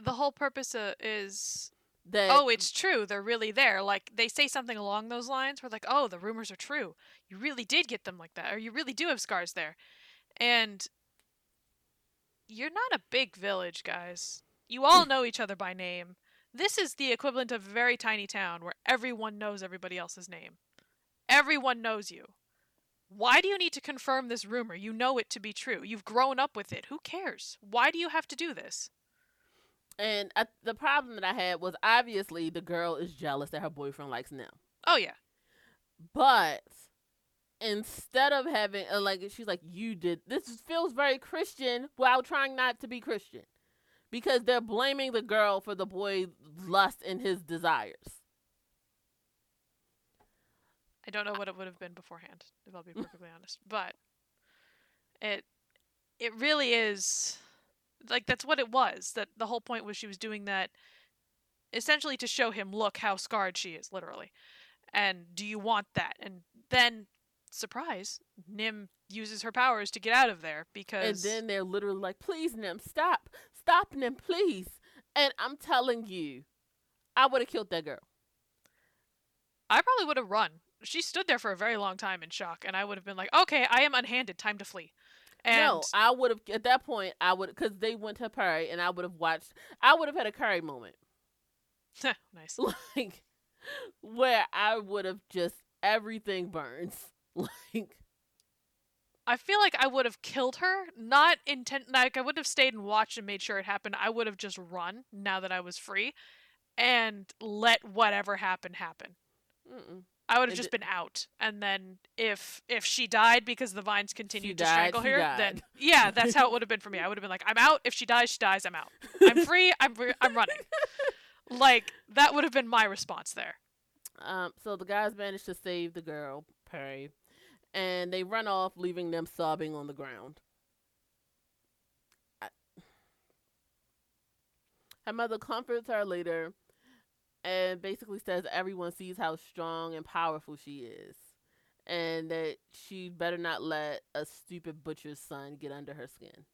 the whole purpose uh, is That oh, it's true. They're really there. Like they say something along those lines. We're like, oh, the rumors are true. You really did get them like that, or you really do have scars there. And you're not a big village, guys. You all know each other by name. This is the equivalent of a very tiny town where everyone knows everybody else's name. Everyone knows you. Why do you need to confirm this rumor? You know it to be true. You've grown up with it. Who cares? Why do you have to do this? And I, the problem that I had was obviously the girl is jealous that her boyfriend likes Nim. Oh, yeah. But instead of having uh, like she's like you did this feels very Christian while trying not to be Christian. Because they're blaming the girl for the boy's lust and his desires. I don't know what it would have been beforehand, if I'll be <laughs> perfectly honest. But it it really is like that's what it was. That the whole point was she was doing that essentially to show him, look how scarred she is, literally. And do you want that? And then surprise, Nim uses her powers to get out of there because And then they're literally like, please, Nim, stop. Stop, Nim, please. And I'm telling you, I would have killed that girl. I probably would have run. She stood there for a very long time in shock, and I would have been like, okay, I am unhanded. Time to flee. And no, I would have at that point. I would because they went to Perry, and I would have watched. I would have had a Carrie moment, <laughs> nice. like where I would have just everything burns. <laughs> Like I feel like I would have killed her, not intent. Like I wouldn't have stayed and watched and made sure it happened. I would have just run now that I was free, and let whatever happen happen. I would have just been out, and then if if she died because the vines continued to died, strangle her, then yeah, <laughs> that's how it would have been for me. I would have been like, I'm out. If she dies, she dies. I'm out. I'm <laughs> free. I'm re- I'm running. Like that would have been my response there. Um, so the guys managed to save the girl, Perry, and they run off, leaving them sobbing on the ground. I- Her mother comforts her later and basically says everyone sees how strong and powerful she is, and that she better not let a stupid butcher's son get under her skin.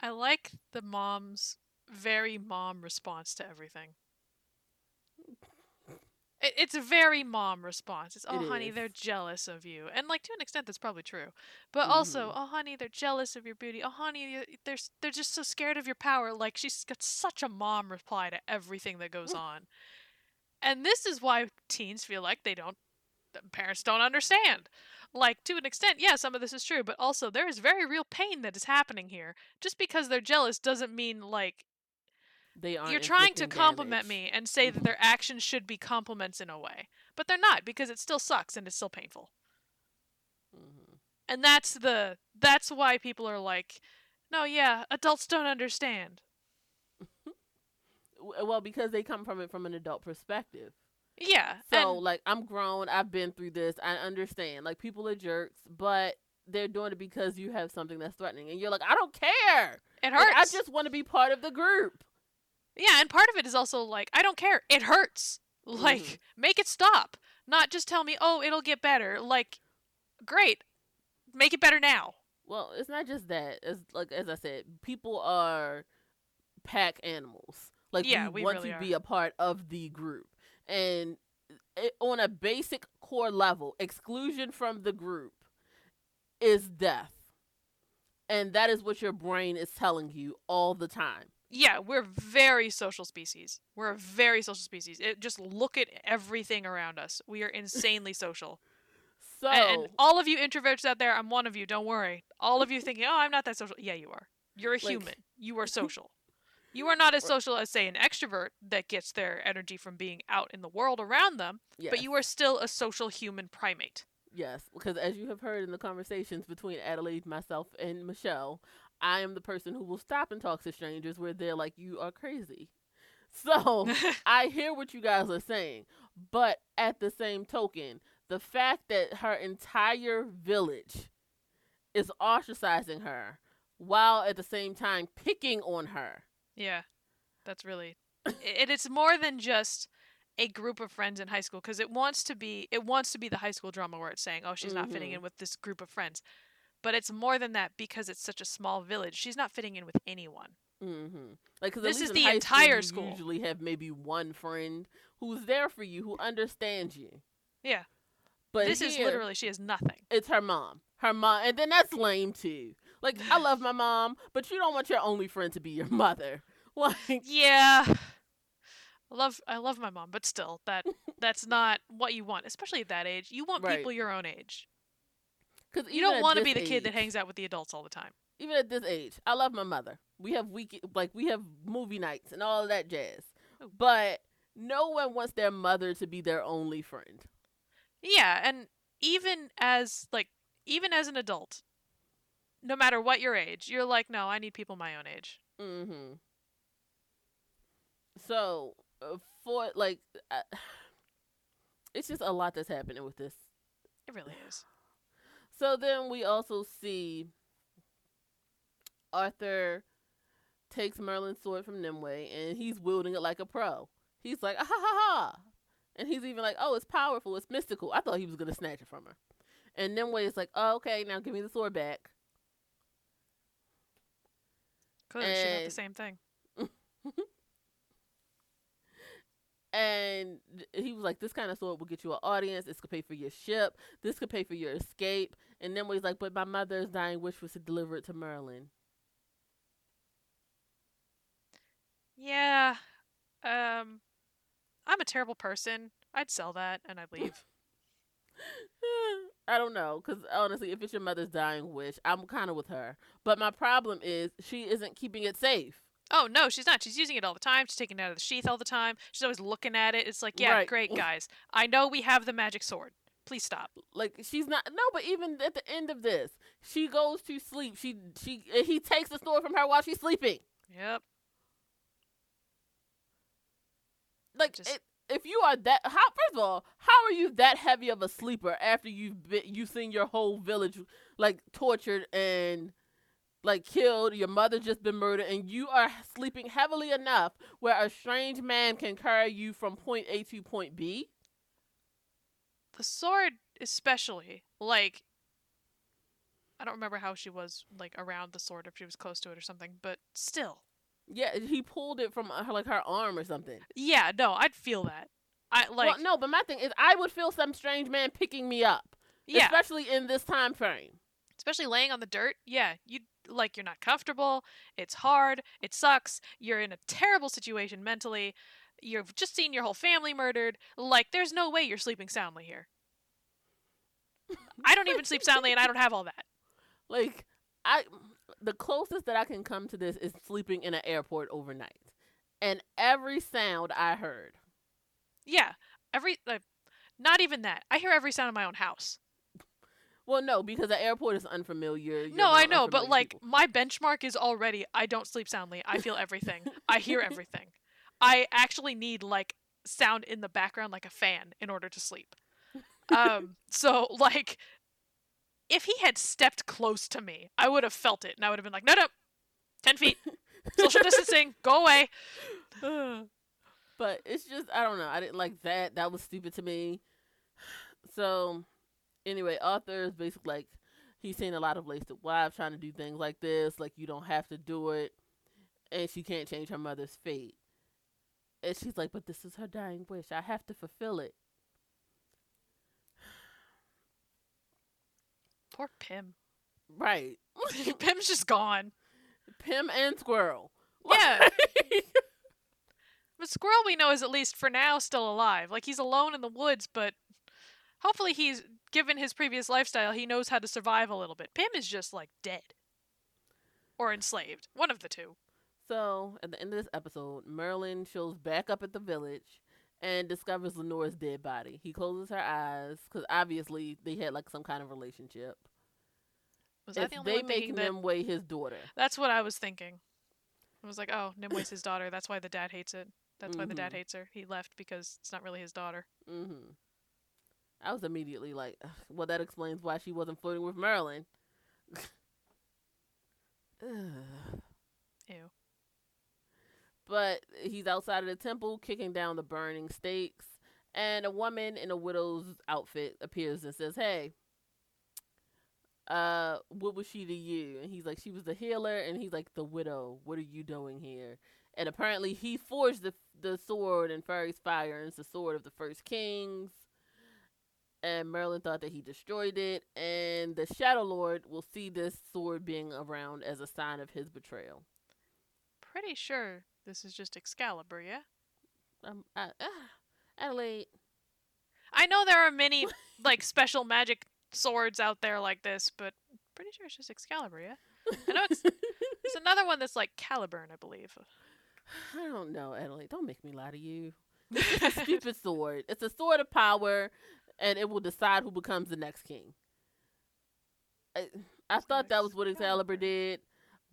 I like the mom's very mom response to everything. It, it's a very mom response. It's, oh, It honey, is. they're jealous of you. And, like, to an extent, that's probably true. But also, Mhm. oh, honey, they're jealous of your beauty. Oh, honey, they're, they're just so scared of your power. Like, she's got such a mom reply to everything that goes on. And this is why teens feel like they don't, parents don't understand. Like, to an extent, yeah, some of this is true, but also there is very real pain that is happening here. Just because they're jealous doesn't mean, like, They are you're trying to compliment me and say that their actions should be compliments in a way. But they're not because it still sucks and it's still painful. hmm And that's the that's why people are like, "No, yeah, adults don't understand." <laughs> Well, because they come from it from an adult perspective. Yeah. So and like I'm grown, I've been through this, I understand. Like people are jerks, but they're doing it because you have something that's threatening and you're like, I don't care. it Like, hurts. I just want to be part of the group. Yeah, and part of it is also like, I don't care. It hurts. <laughs> Like, Mhm. make it stop. Not just tell me, "Oh, it'll get better." Like, great. Make it better now. Well, it's not just that. It's like as I said, people are pack animals. Like Yeah, we, we want really to be a part of the group. And it, on a basic core level, exclusion from the group is death. And that is what your brain is telling you all the time. Yeah, we're very social species. We're a very social species. It, just look at everything around us. We are insanely social. <laughs> So And, and all of you introverts out there, I'm one of you. Don't worry. All of you thinking, "Oh, I'm not that social." Yeah, you are. You're a Like- human. You are <laughs> social. You are not as social as, say, an extrovert that gets their energy from being out in the world around them. yes. But you are still a social human primate. Yes, because as you have heard in the conversations between Adelaide, myself, and Michelle, I am the person who will stop and talk to strangers where they're like, "You are crazy." So <laughs> I hear what you guys are saying, but at the same token, the fact that her entire village is ostracizing her while at the same time picking on her. Yeah, that's really. it, it's more than just a group of friends in high school because it wants to be. It wants to be the high school drama where it's saying, "Oh, she's not fitting Mhm. in with this group of friends," but it's more than that because it's such a small village. She's not fitting in with anyone. Mm-hmm. Like, This is the entire school, you school. usually have maybe one friend who's there for you, who understands you. Yeah. But this is literally she has nothing. it's her mom. her mom, and then that's lame too. Like I <sighs> love my mom, but you don't want your only friend to be your mother. <laughs> Like Yeah. I love I love my mom, but still that that's not what you want, especially at that age. You want Right. people your own age. Because You don't want to be the kid that hangs out with the adults all the time. Even at this age, I love my mother. We have week like we have movie nights and all that jazz. Oh. But no one wants their mother to be their only friend. Yeah, and even as like even as an adult, no matter what your age, you're like, no, I need people my own age. Mm-hmm. So uh, for like, uh, <sighs> it's just a lot that's happening with this. It really is. So then we also see Arthur takes Merlin's sword from Nimue and he's wielding it like a pro. He's like, ah, ha ha ha. And he's even like, oh, it's powerful, it's mystical. I thought he was going to snatch it from her. And Nimue is like, oh, okay, now give me the sword back. Clearly, she got the same thing. <laughs> And he was like, this kind of sword will get you an audience. This could pay for your ship. This could pay for your escape. And then he's like, but my mother's dying wish was to deliver it to Merlin. Yeah. Um, I'm a terrible person. I'd sell that and I'd leave. <laughs> I don't know, because honestly, if it's your mother's dying wish, I'm kind of with her. But my problem is she isn't keeping it safe. oh no, she's not. She's using it all the time. She's taking it out of the sheath all the time. She's always looking at it. It's like, yeah, Right. great <laughs> guys. I know we have the magic sword. Please stop. Like she's not. No, but even at the end of this, she goes to sleep. She she he takes the sword from her while she's sleeping. Yep. Like Just- it, if you are that, how first of all, how are you that heavy of a sleeper after you've been you've seen your whole village like tortured and like killed, your mother just been murdered, and you are sleeping heavily enough where a strange man can carry you from point A to point B? The sword, especially, like, I don't remember how she was like around the sword, if she was close to it or something, but still. Yeah, he pulled it from uh, her, like her arm or something. Yeah, no, I'd feel that. I like, well, no, but my thing is, I would feel some strange man picking me up, yeah, especially in this time frame. especially laying on the dirt. Yeah, you like you're not comfortable. It's hard. It sucks. You're in a terrible situation mentally. You've just seen your whole family murdered. Like, there's no way you're sleeping soundly here. I don't even sleep soundly, and I don't have all that. Like I the closest that I can come to this is sleeping in an airport overnight. And every sound I heard. Yeah, every like, not even that. I hear every sound in my own house. Well, no, because the airport is unfamiliar. you're No, I know, but unfamiliar like my benchmark is already I don't sleep soundly. I feel everything. I hear everything. I actually need like sound in the background like a fan in order to sleep. Um <laughs> so like if he had stepped close to me, I would have felt it and I would have been like, "No, no. 10 feet. Social distancing. Go away." <sighs> but it's just I don't know. I didn't like that. That was stupid to me. So anyway, Arthur is basically like he's seen a lot of wasted wives trying to do things like this. Like you don't have to do it, and she can't change her mother's fate. And she's like, "But this is her dying wish. I have to fulfill it." <sighs> Poor Pym. Right. <laughs> Pym's just gone. Pym and Squirrel. <laughs> Yeah. But Squirrel we know is at least for now still alive. Like he's alone in the woods, but hopefully he's given his previous lifestyle, he knows how to survive a little bit. Pym is just like dead. Or enslaved. One of the two. So at the end of this episode, Merlin shows back up at the village and discovers Lenore's dead body. He closes her eyes because obviously they had like some kind of relationship. Was that the only they make thinking that? His daughter. That's what I was thinking. I was like, oh, Nimue's his daughter. That's why the dad hates it. That's why the dad Mhm. hates her. He left because it's not really his daughter. hmm I was immediately like, well, that explains why she wasn't flirting with Merlin. <laughs> Ew. But he's outside of the temple kicking down the burning stakes. And a woman in a widow's outfit appears and says hey uh what was she to you? And he's like she was the healer. And he's like the widow what are you doing here? And apparently he forged the the sword and fairy's fire and it's the sword of the first kings. And Merlin thought that he destroyed it, and the Shadow Lord will see this sword being around as a sign of his betrayal. Pretty sure this is just Excalibur, yeah? Um, I, ah, Adelaide, I know there are many <laughs> like special magic swords out there like this, but pretty sure it's just Excalibur, yeah? I know it's there's <laughs> another one that's like Caliburn, I believe. I don't know, Adelaide. Don't make me lie to you. <laughs> It's a stupid sword. It's a sword of power, and it will decide who becomes the next king. I, I thought that was what Excalibur did,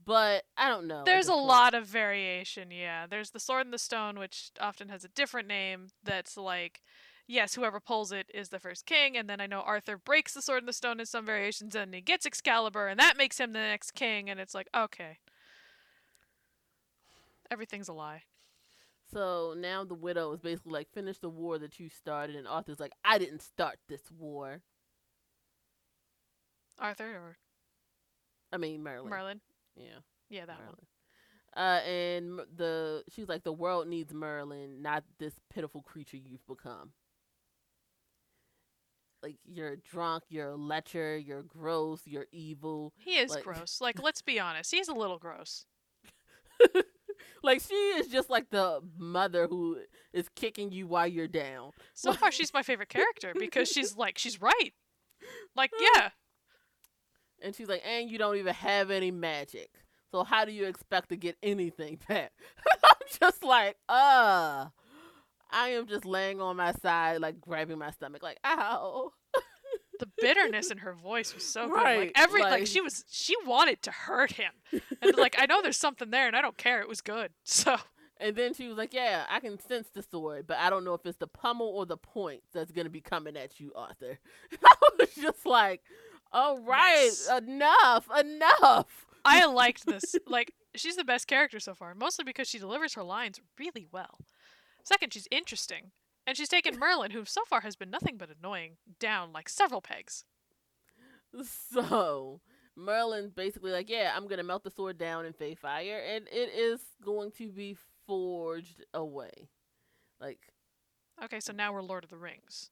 but I don't know. There's a point. lot of variation, yeah. There's the sword and the stone, which often has a different name. That's like, yes, whoever pulls it is the first king. And then I know Arthur breaks the sword and the stone in some variations, and he gets Excalibur, and that makes him the next king. And it's like, okay, everything's a lie. So now the widow is basically like, finish the war that you started, and Arthur's like, I didn't start this war. Arthur or I mean Merlin. Merlin? Yeah, Yeah, that one. Merlin. Uh, and the she's like, the world needs Merlin, not this pitiful creature you've become. Like you're drunk, you're a lecher, you're gross, you're evil. He is Like- gross. Like, let's be honest, he's a little gross. <laughs> like she is just like the mother who is kicking you while you're down. So far, she's my favorite character because she's like, she's right. Like, <laughs> yeah, And she's like, and you don't even have any magic. So how do you expect to get anything back? <laughs> I'm just like, uh I am just laying on my side, like grabbing my stomach, like, ow. <laughs> the bitterness in her voice was so good. Right, Like every like, like- she was she wanted to hurt him. And like I know there's something there and I don't care. It was good. <laughs> So And then she was like, Yeah, I can sense the sword, but I don't know if it's the pommel or the point that's gonna be coming at you, Arthur. And I was just like, All right, Nice. enough, enough. I <laughs> liked this. Like she's the best character so far, mostly because she delivers her lines really well. Second, she's interesting. And she's taken Merlin, who so far has been nothing but annoying, down like several pegs. So Merlin's basically like, yeah, I'm gonna melt the sword down in Fey Fire, and it is going to be forged away. Like, Okay, so now we're Lord of the Rings.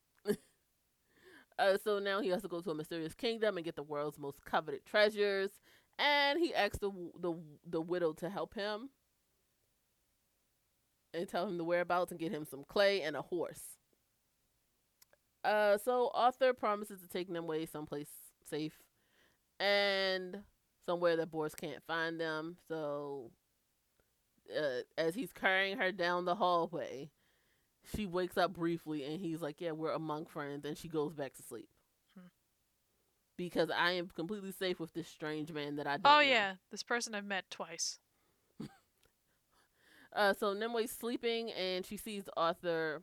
Uh, so now he has to go to a mysterious kingdom and get the world's most coveted treasures, and he asks the the the widow to help him and tell him the whereabouts and get him some clay and a horse. Uh, so Arthur promises to take them away someplace safe and somewhere that Bors can't find them. So, uh, as he's carrying her down the hallway, she wakes up briefly and he's like, "Yeah, we're among friends," and she goes back to sleep. Hmm. Because I am completely safe with this strange man that I don't Oh know. yeah, this person I've met twice. <laughs> Uh, so Nimue's sleeping and she sees Arthur.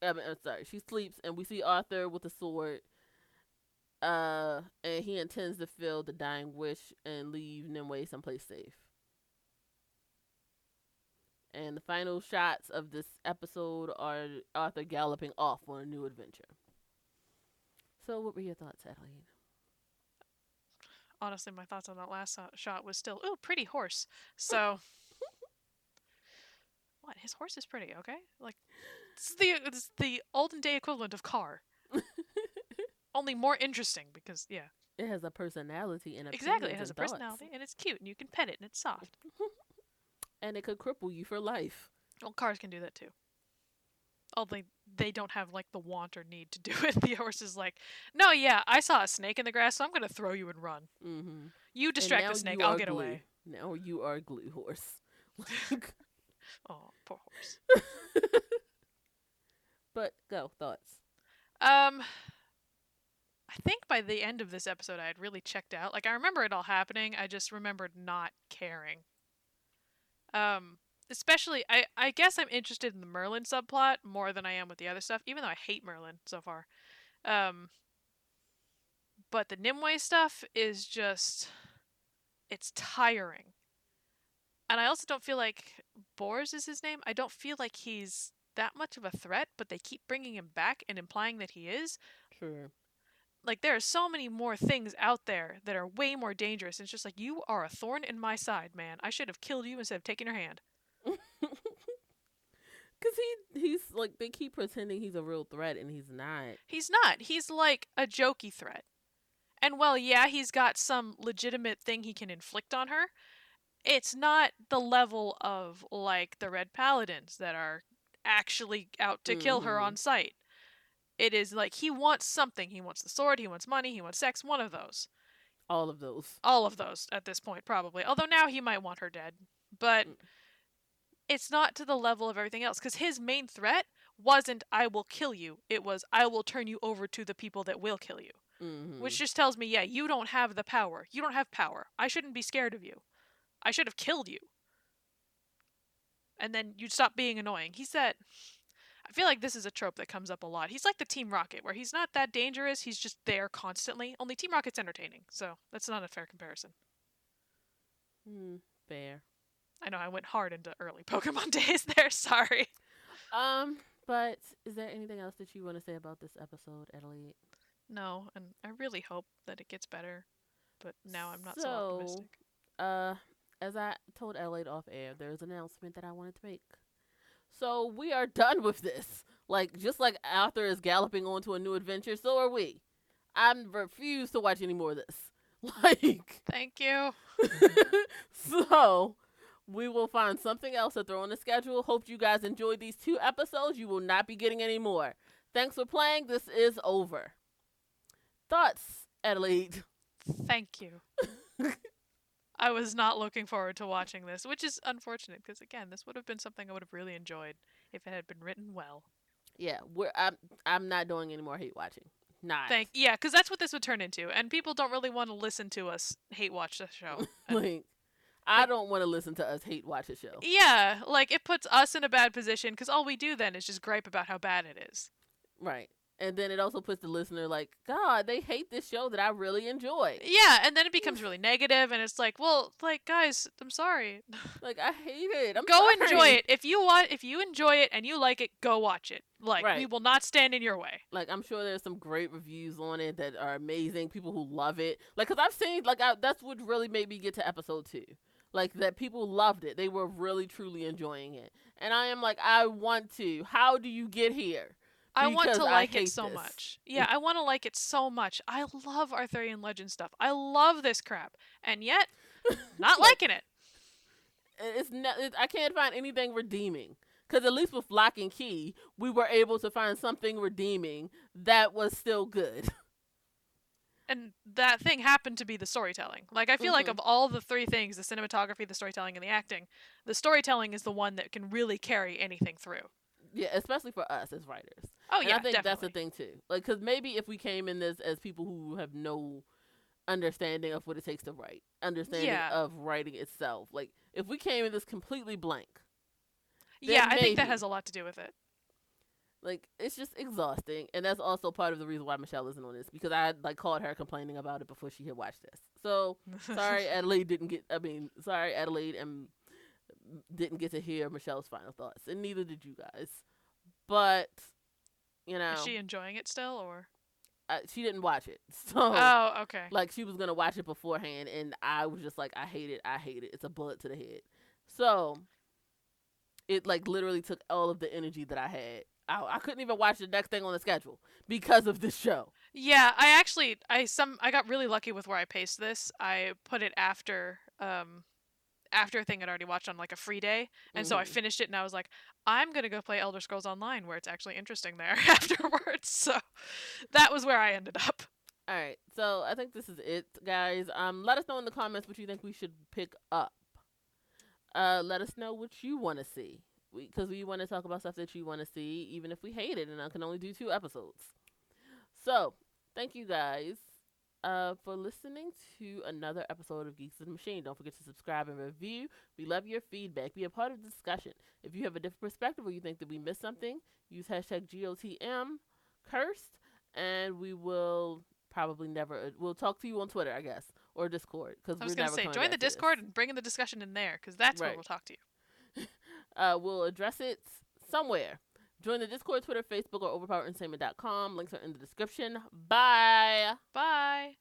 I mean, I'm sorry, she sleeps and we see Arthur with a sword. Uh, and he intends to fill the dying wish and leave Nimue someplace safe. And the final shots of this episode are Arthur galloping off on a new adventure. So, what were your thoughts, Adelaide? Honestly, my thoughts on that last shot was still, ooh, pretty horse. So, <laughs> what? His horse is pretty, okay? Like, it's the it's the olden day equivalent of car, <laughs> only more interesting because yeah, It has a personality and a exactly. It has a thoughts. personality and it's cute and you can pet it and it's soft. <laughs> and it could cripple you for life. Well, cars can do that too. Only they don't have like the want or need to do it. <laughs> The horse is like, no, yeah, I saw a snake in the grass, so I'm gonna throw you and run. Mm-hmm. You distract the snake, I'll get glue. away. Now you are a glue horse. <laughs> Oh, <laughs> poor horse. but go thoughts. Um, I think by the end of this episode, I had really checked out. Like, I remember it all happening. I just remembered not caring. Um, especially, I I guess I'm interested in the Merlin subplot more than I am with the other stuff, even though I hate Merlin so far. Um, but the Nimue stuff is just, it's tiring. And I also don't feel like Bors is his name. I don't feel like he's that much of a threat, but they keep bringing him back and implying that he is. Sure. Like there are so many more things out there that are way more dangerous. It's just like you are a thorn in my side, man. I should have killed you instead of taking your hand. <laughs> Cause he he's like they keep pretending he's a real threat and he's not. He's not. He's like a jokey threat. And well, yeah, he's got some legitimate thing he can inflict on her. It's not the level of like the Red Paladins that are actually out to kill her Mhm. on sight. It is like he wants something. He wants the sword, he wants money, he wants sex, one of those. All of those. All of those at this point, probably. Although now he might want her dead. But Mm. it's not to the level of everything else. Because his main threat wasn't, I will kill you. It was, I will turn you over to the people that will kill you. Mm-hmm. Which just tells me, yeah, you don't have the power. You don't have power. I shouldn't be scared of you. I should have killed you. And then you'd stop being annoying. He said, I feel like this is a trope that comes up a lot. He's like the Team Rocket, where he's not that dangerous, he's just there constantly. Only Team Rocket's entertaining, so that's not a fair comparison. Hmm, fair. I know I went hard into early <laughs> Pokemon days there, sorry. Um, but is there anything else that you want to say about this episode, Adelaide? No, and I really hope that it gets better, but now I'm not so, So- optimistic. Uh, as I told Adelaide off air, there's an announcement that I wanted to make. So we are done with this. Like just like Arthur is galloping on to a new adventure, so are we. I refuse to watch any more of this. <laughs> Like Thank you. <laughs> so we will find something else to throw on the schedule. Hope you guys enjoyed these two episodes. You will not be getting any more. Thanks for playing. This is over. Thoughts, Adelaide? Thank you. <laughs> I was not looking forward to watching this, which is unfortunate because again, this would have been something I would have really enjoyed if it had been written well. Yeah, we're I'm I'm not doing any more hate watching. Not. Thank yeah, because that's what this would turn into, and people don't really want to listen to us hate watch the show. <laughs> Like I don't want to listen to us hate watch a show. yeah, like it puts us in a bad position because all we do then is just gripe about how bad it is. Right. And then it also puts the listener like, God, they hate this show that I really enjoy. Yeah, and then it becomes really negative, and it's like, well, like guys, I'm sorry. <laughs> Like I hate it. I'm go sorry. enjoy it. If you want, if you enjoy it and you like it, go watch it. Like we will not stand in your way. Like I'm sure there's some great reviews on it that are amazing. People who love it. Like, cause I've seen like I, that's what really made me get to episode two. Like that people loved it. They were really truly enjoying it. And I am like, I want to. How do you get here? I want to like it so this. much. Yeah, I want to like it so much. I love Arthurian legend stuff. I love this crap, and yet not <laughs> liking it. It's not. It, I can't find anything redeeming. Cause at least with Locke and Key, we were able to find something redeeming that was still good. And that thing happened to be the storytelling. Like I feel like Mhm. of all the three things, the cinematography, the storytelling, and the acting, the storytelling is the one that can really carry anything through. yeah, especially for us as writers. Oh and yeah, I think definitely. that's the thing too. Like, because maybe if we came in this as people who have no understanding of what it takes to write, understanding Yeah. of writing itself, like if we came in this completely blank, yeah, I think that has a lot to do with it. like it's just exhausting, and that's also part of the reason why Michelle isn't on this because I like called her complaining about it before she had watched this. So sorry, <laughs> Adelaide didn't get. I mean, sorry, Adelaide, and didn't get to hear Michelle's final thoughts, and neither did you guys. But you know, Is she enjoying it still, or? uh, she didn't watch it, <laughs> so. Oh, okay. like she was gonna watch it beforehand and i was just like i hate it i hate it it's a bullet to the head so it like literally took all of the energy that i had I, I couldn't even watch the next thing on the schedule because of this show Yeah, I actually I some I got really lucky with where I paced this. I put it after um after a thing I'd already watched on like a free day, and so I Mhm. finished it and I was like, I'm gonna go play Elder Scrolls Online where it's actually interesting there <laughs> afterwards. So that was where I ended up. all right so i think this is it guys um let us know in the comments what you think we should pick up uh let us know what you want to see because we, want to talk about stuff that you want to see even if we hate it and i can only do two episodes so thank you guys uh, for listening to another episode of Geeks of the Machine. Don't forget to subscribe and review. We love your feedback. Be a part of the discussion. If you have a different perspective or you think that we missed something, use hashtag GOTM cursed, and we will probably never. uh, We'll talk to you on Twitter, I guess, or Discord. Because I was gonna never say join the to. Discord and bring in the discussion in there because that's where we'll talk to you. <laughs> Uh, we'll address it somewhere. Join the Discord, Twitter, Facebook, or overpowerentertainment.com. Links are in the description. Bye. Bye.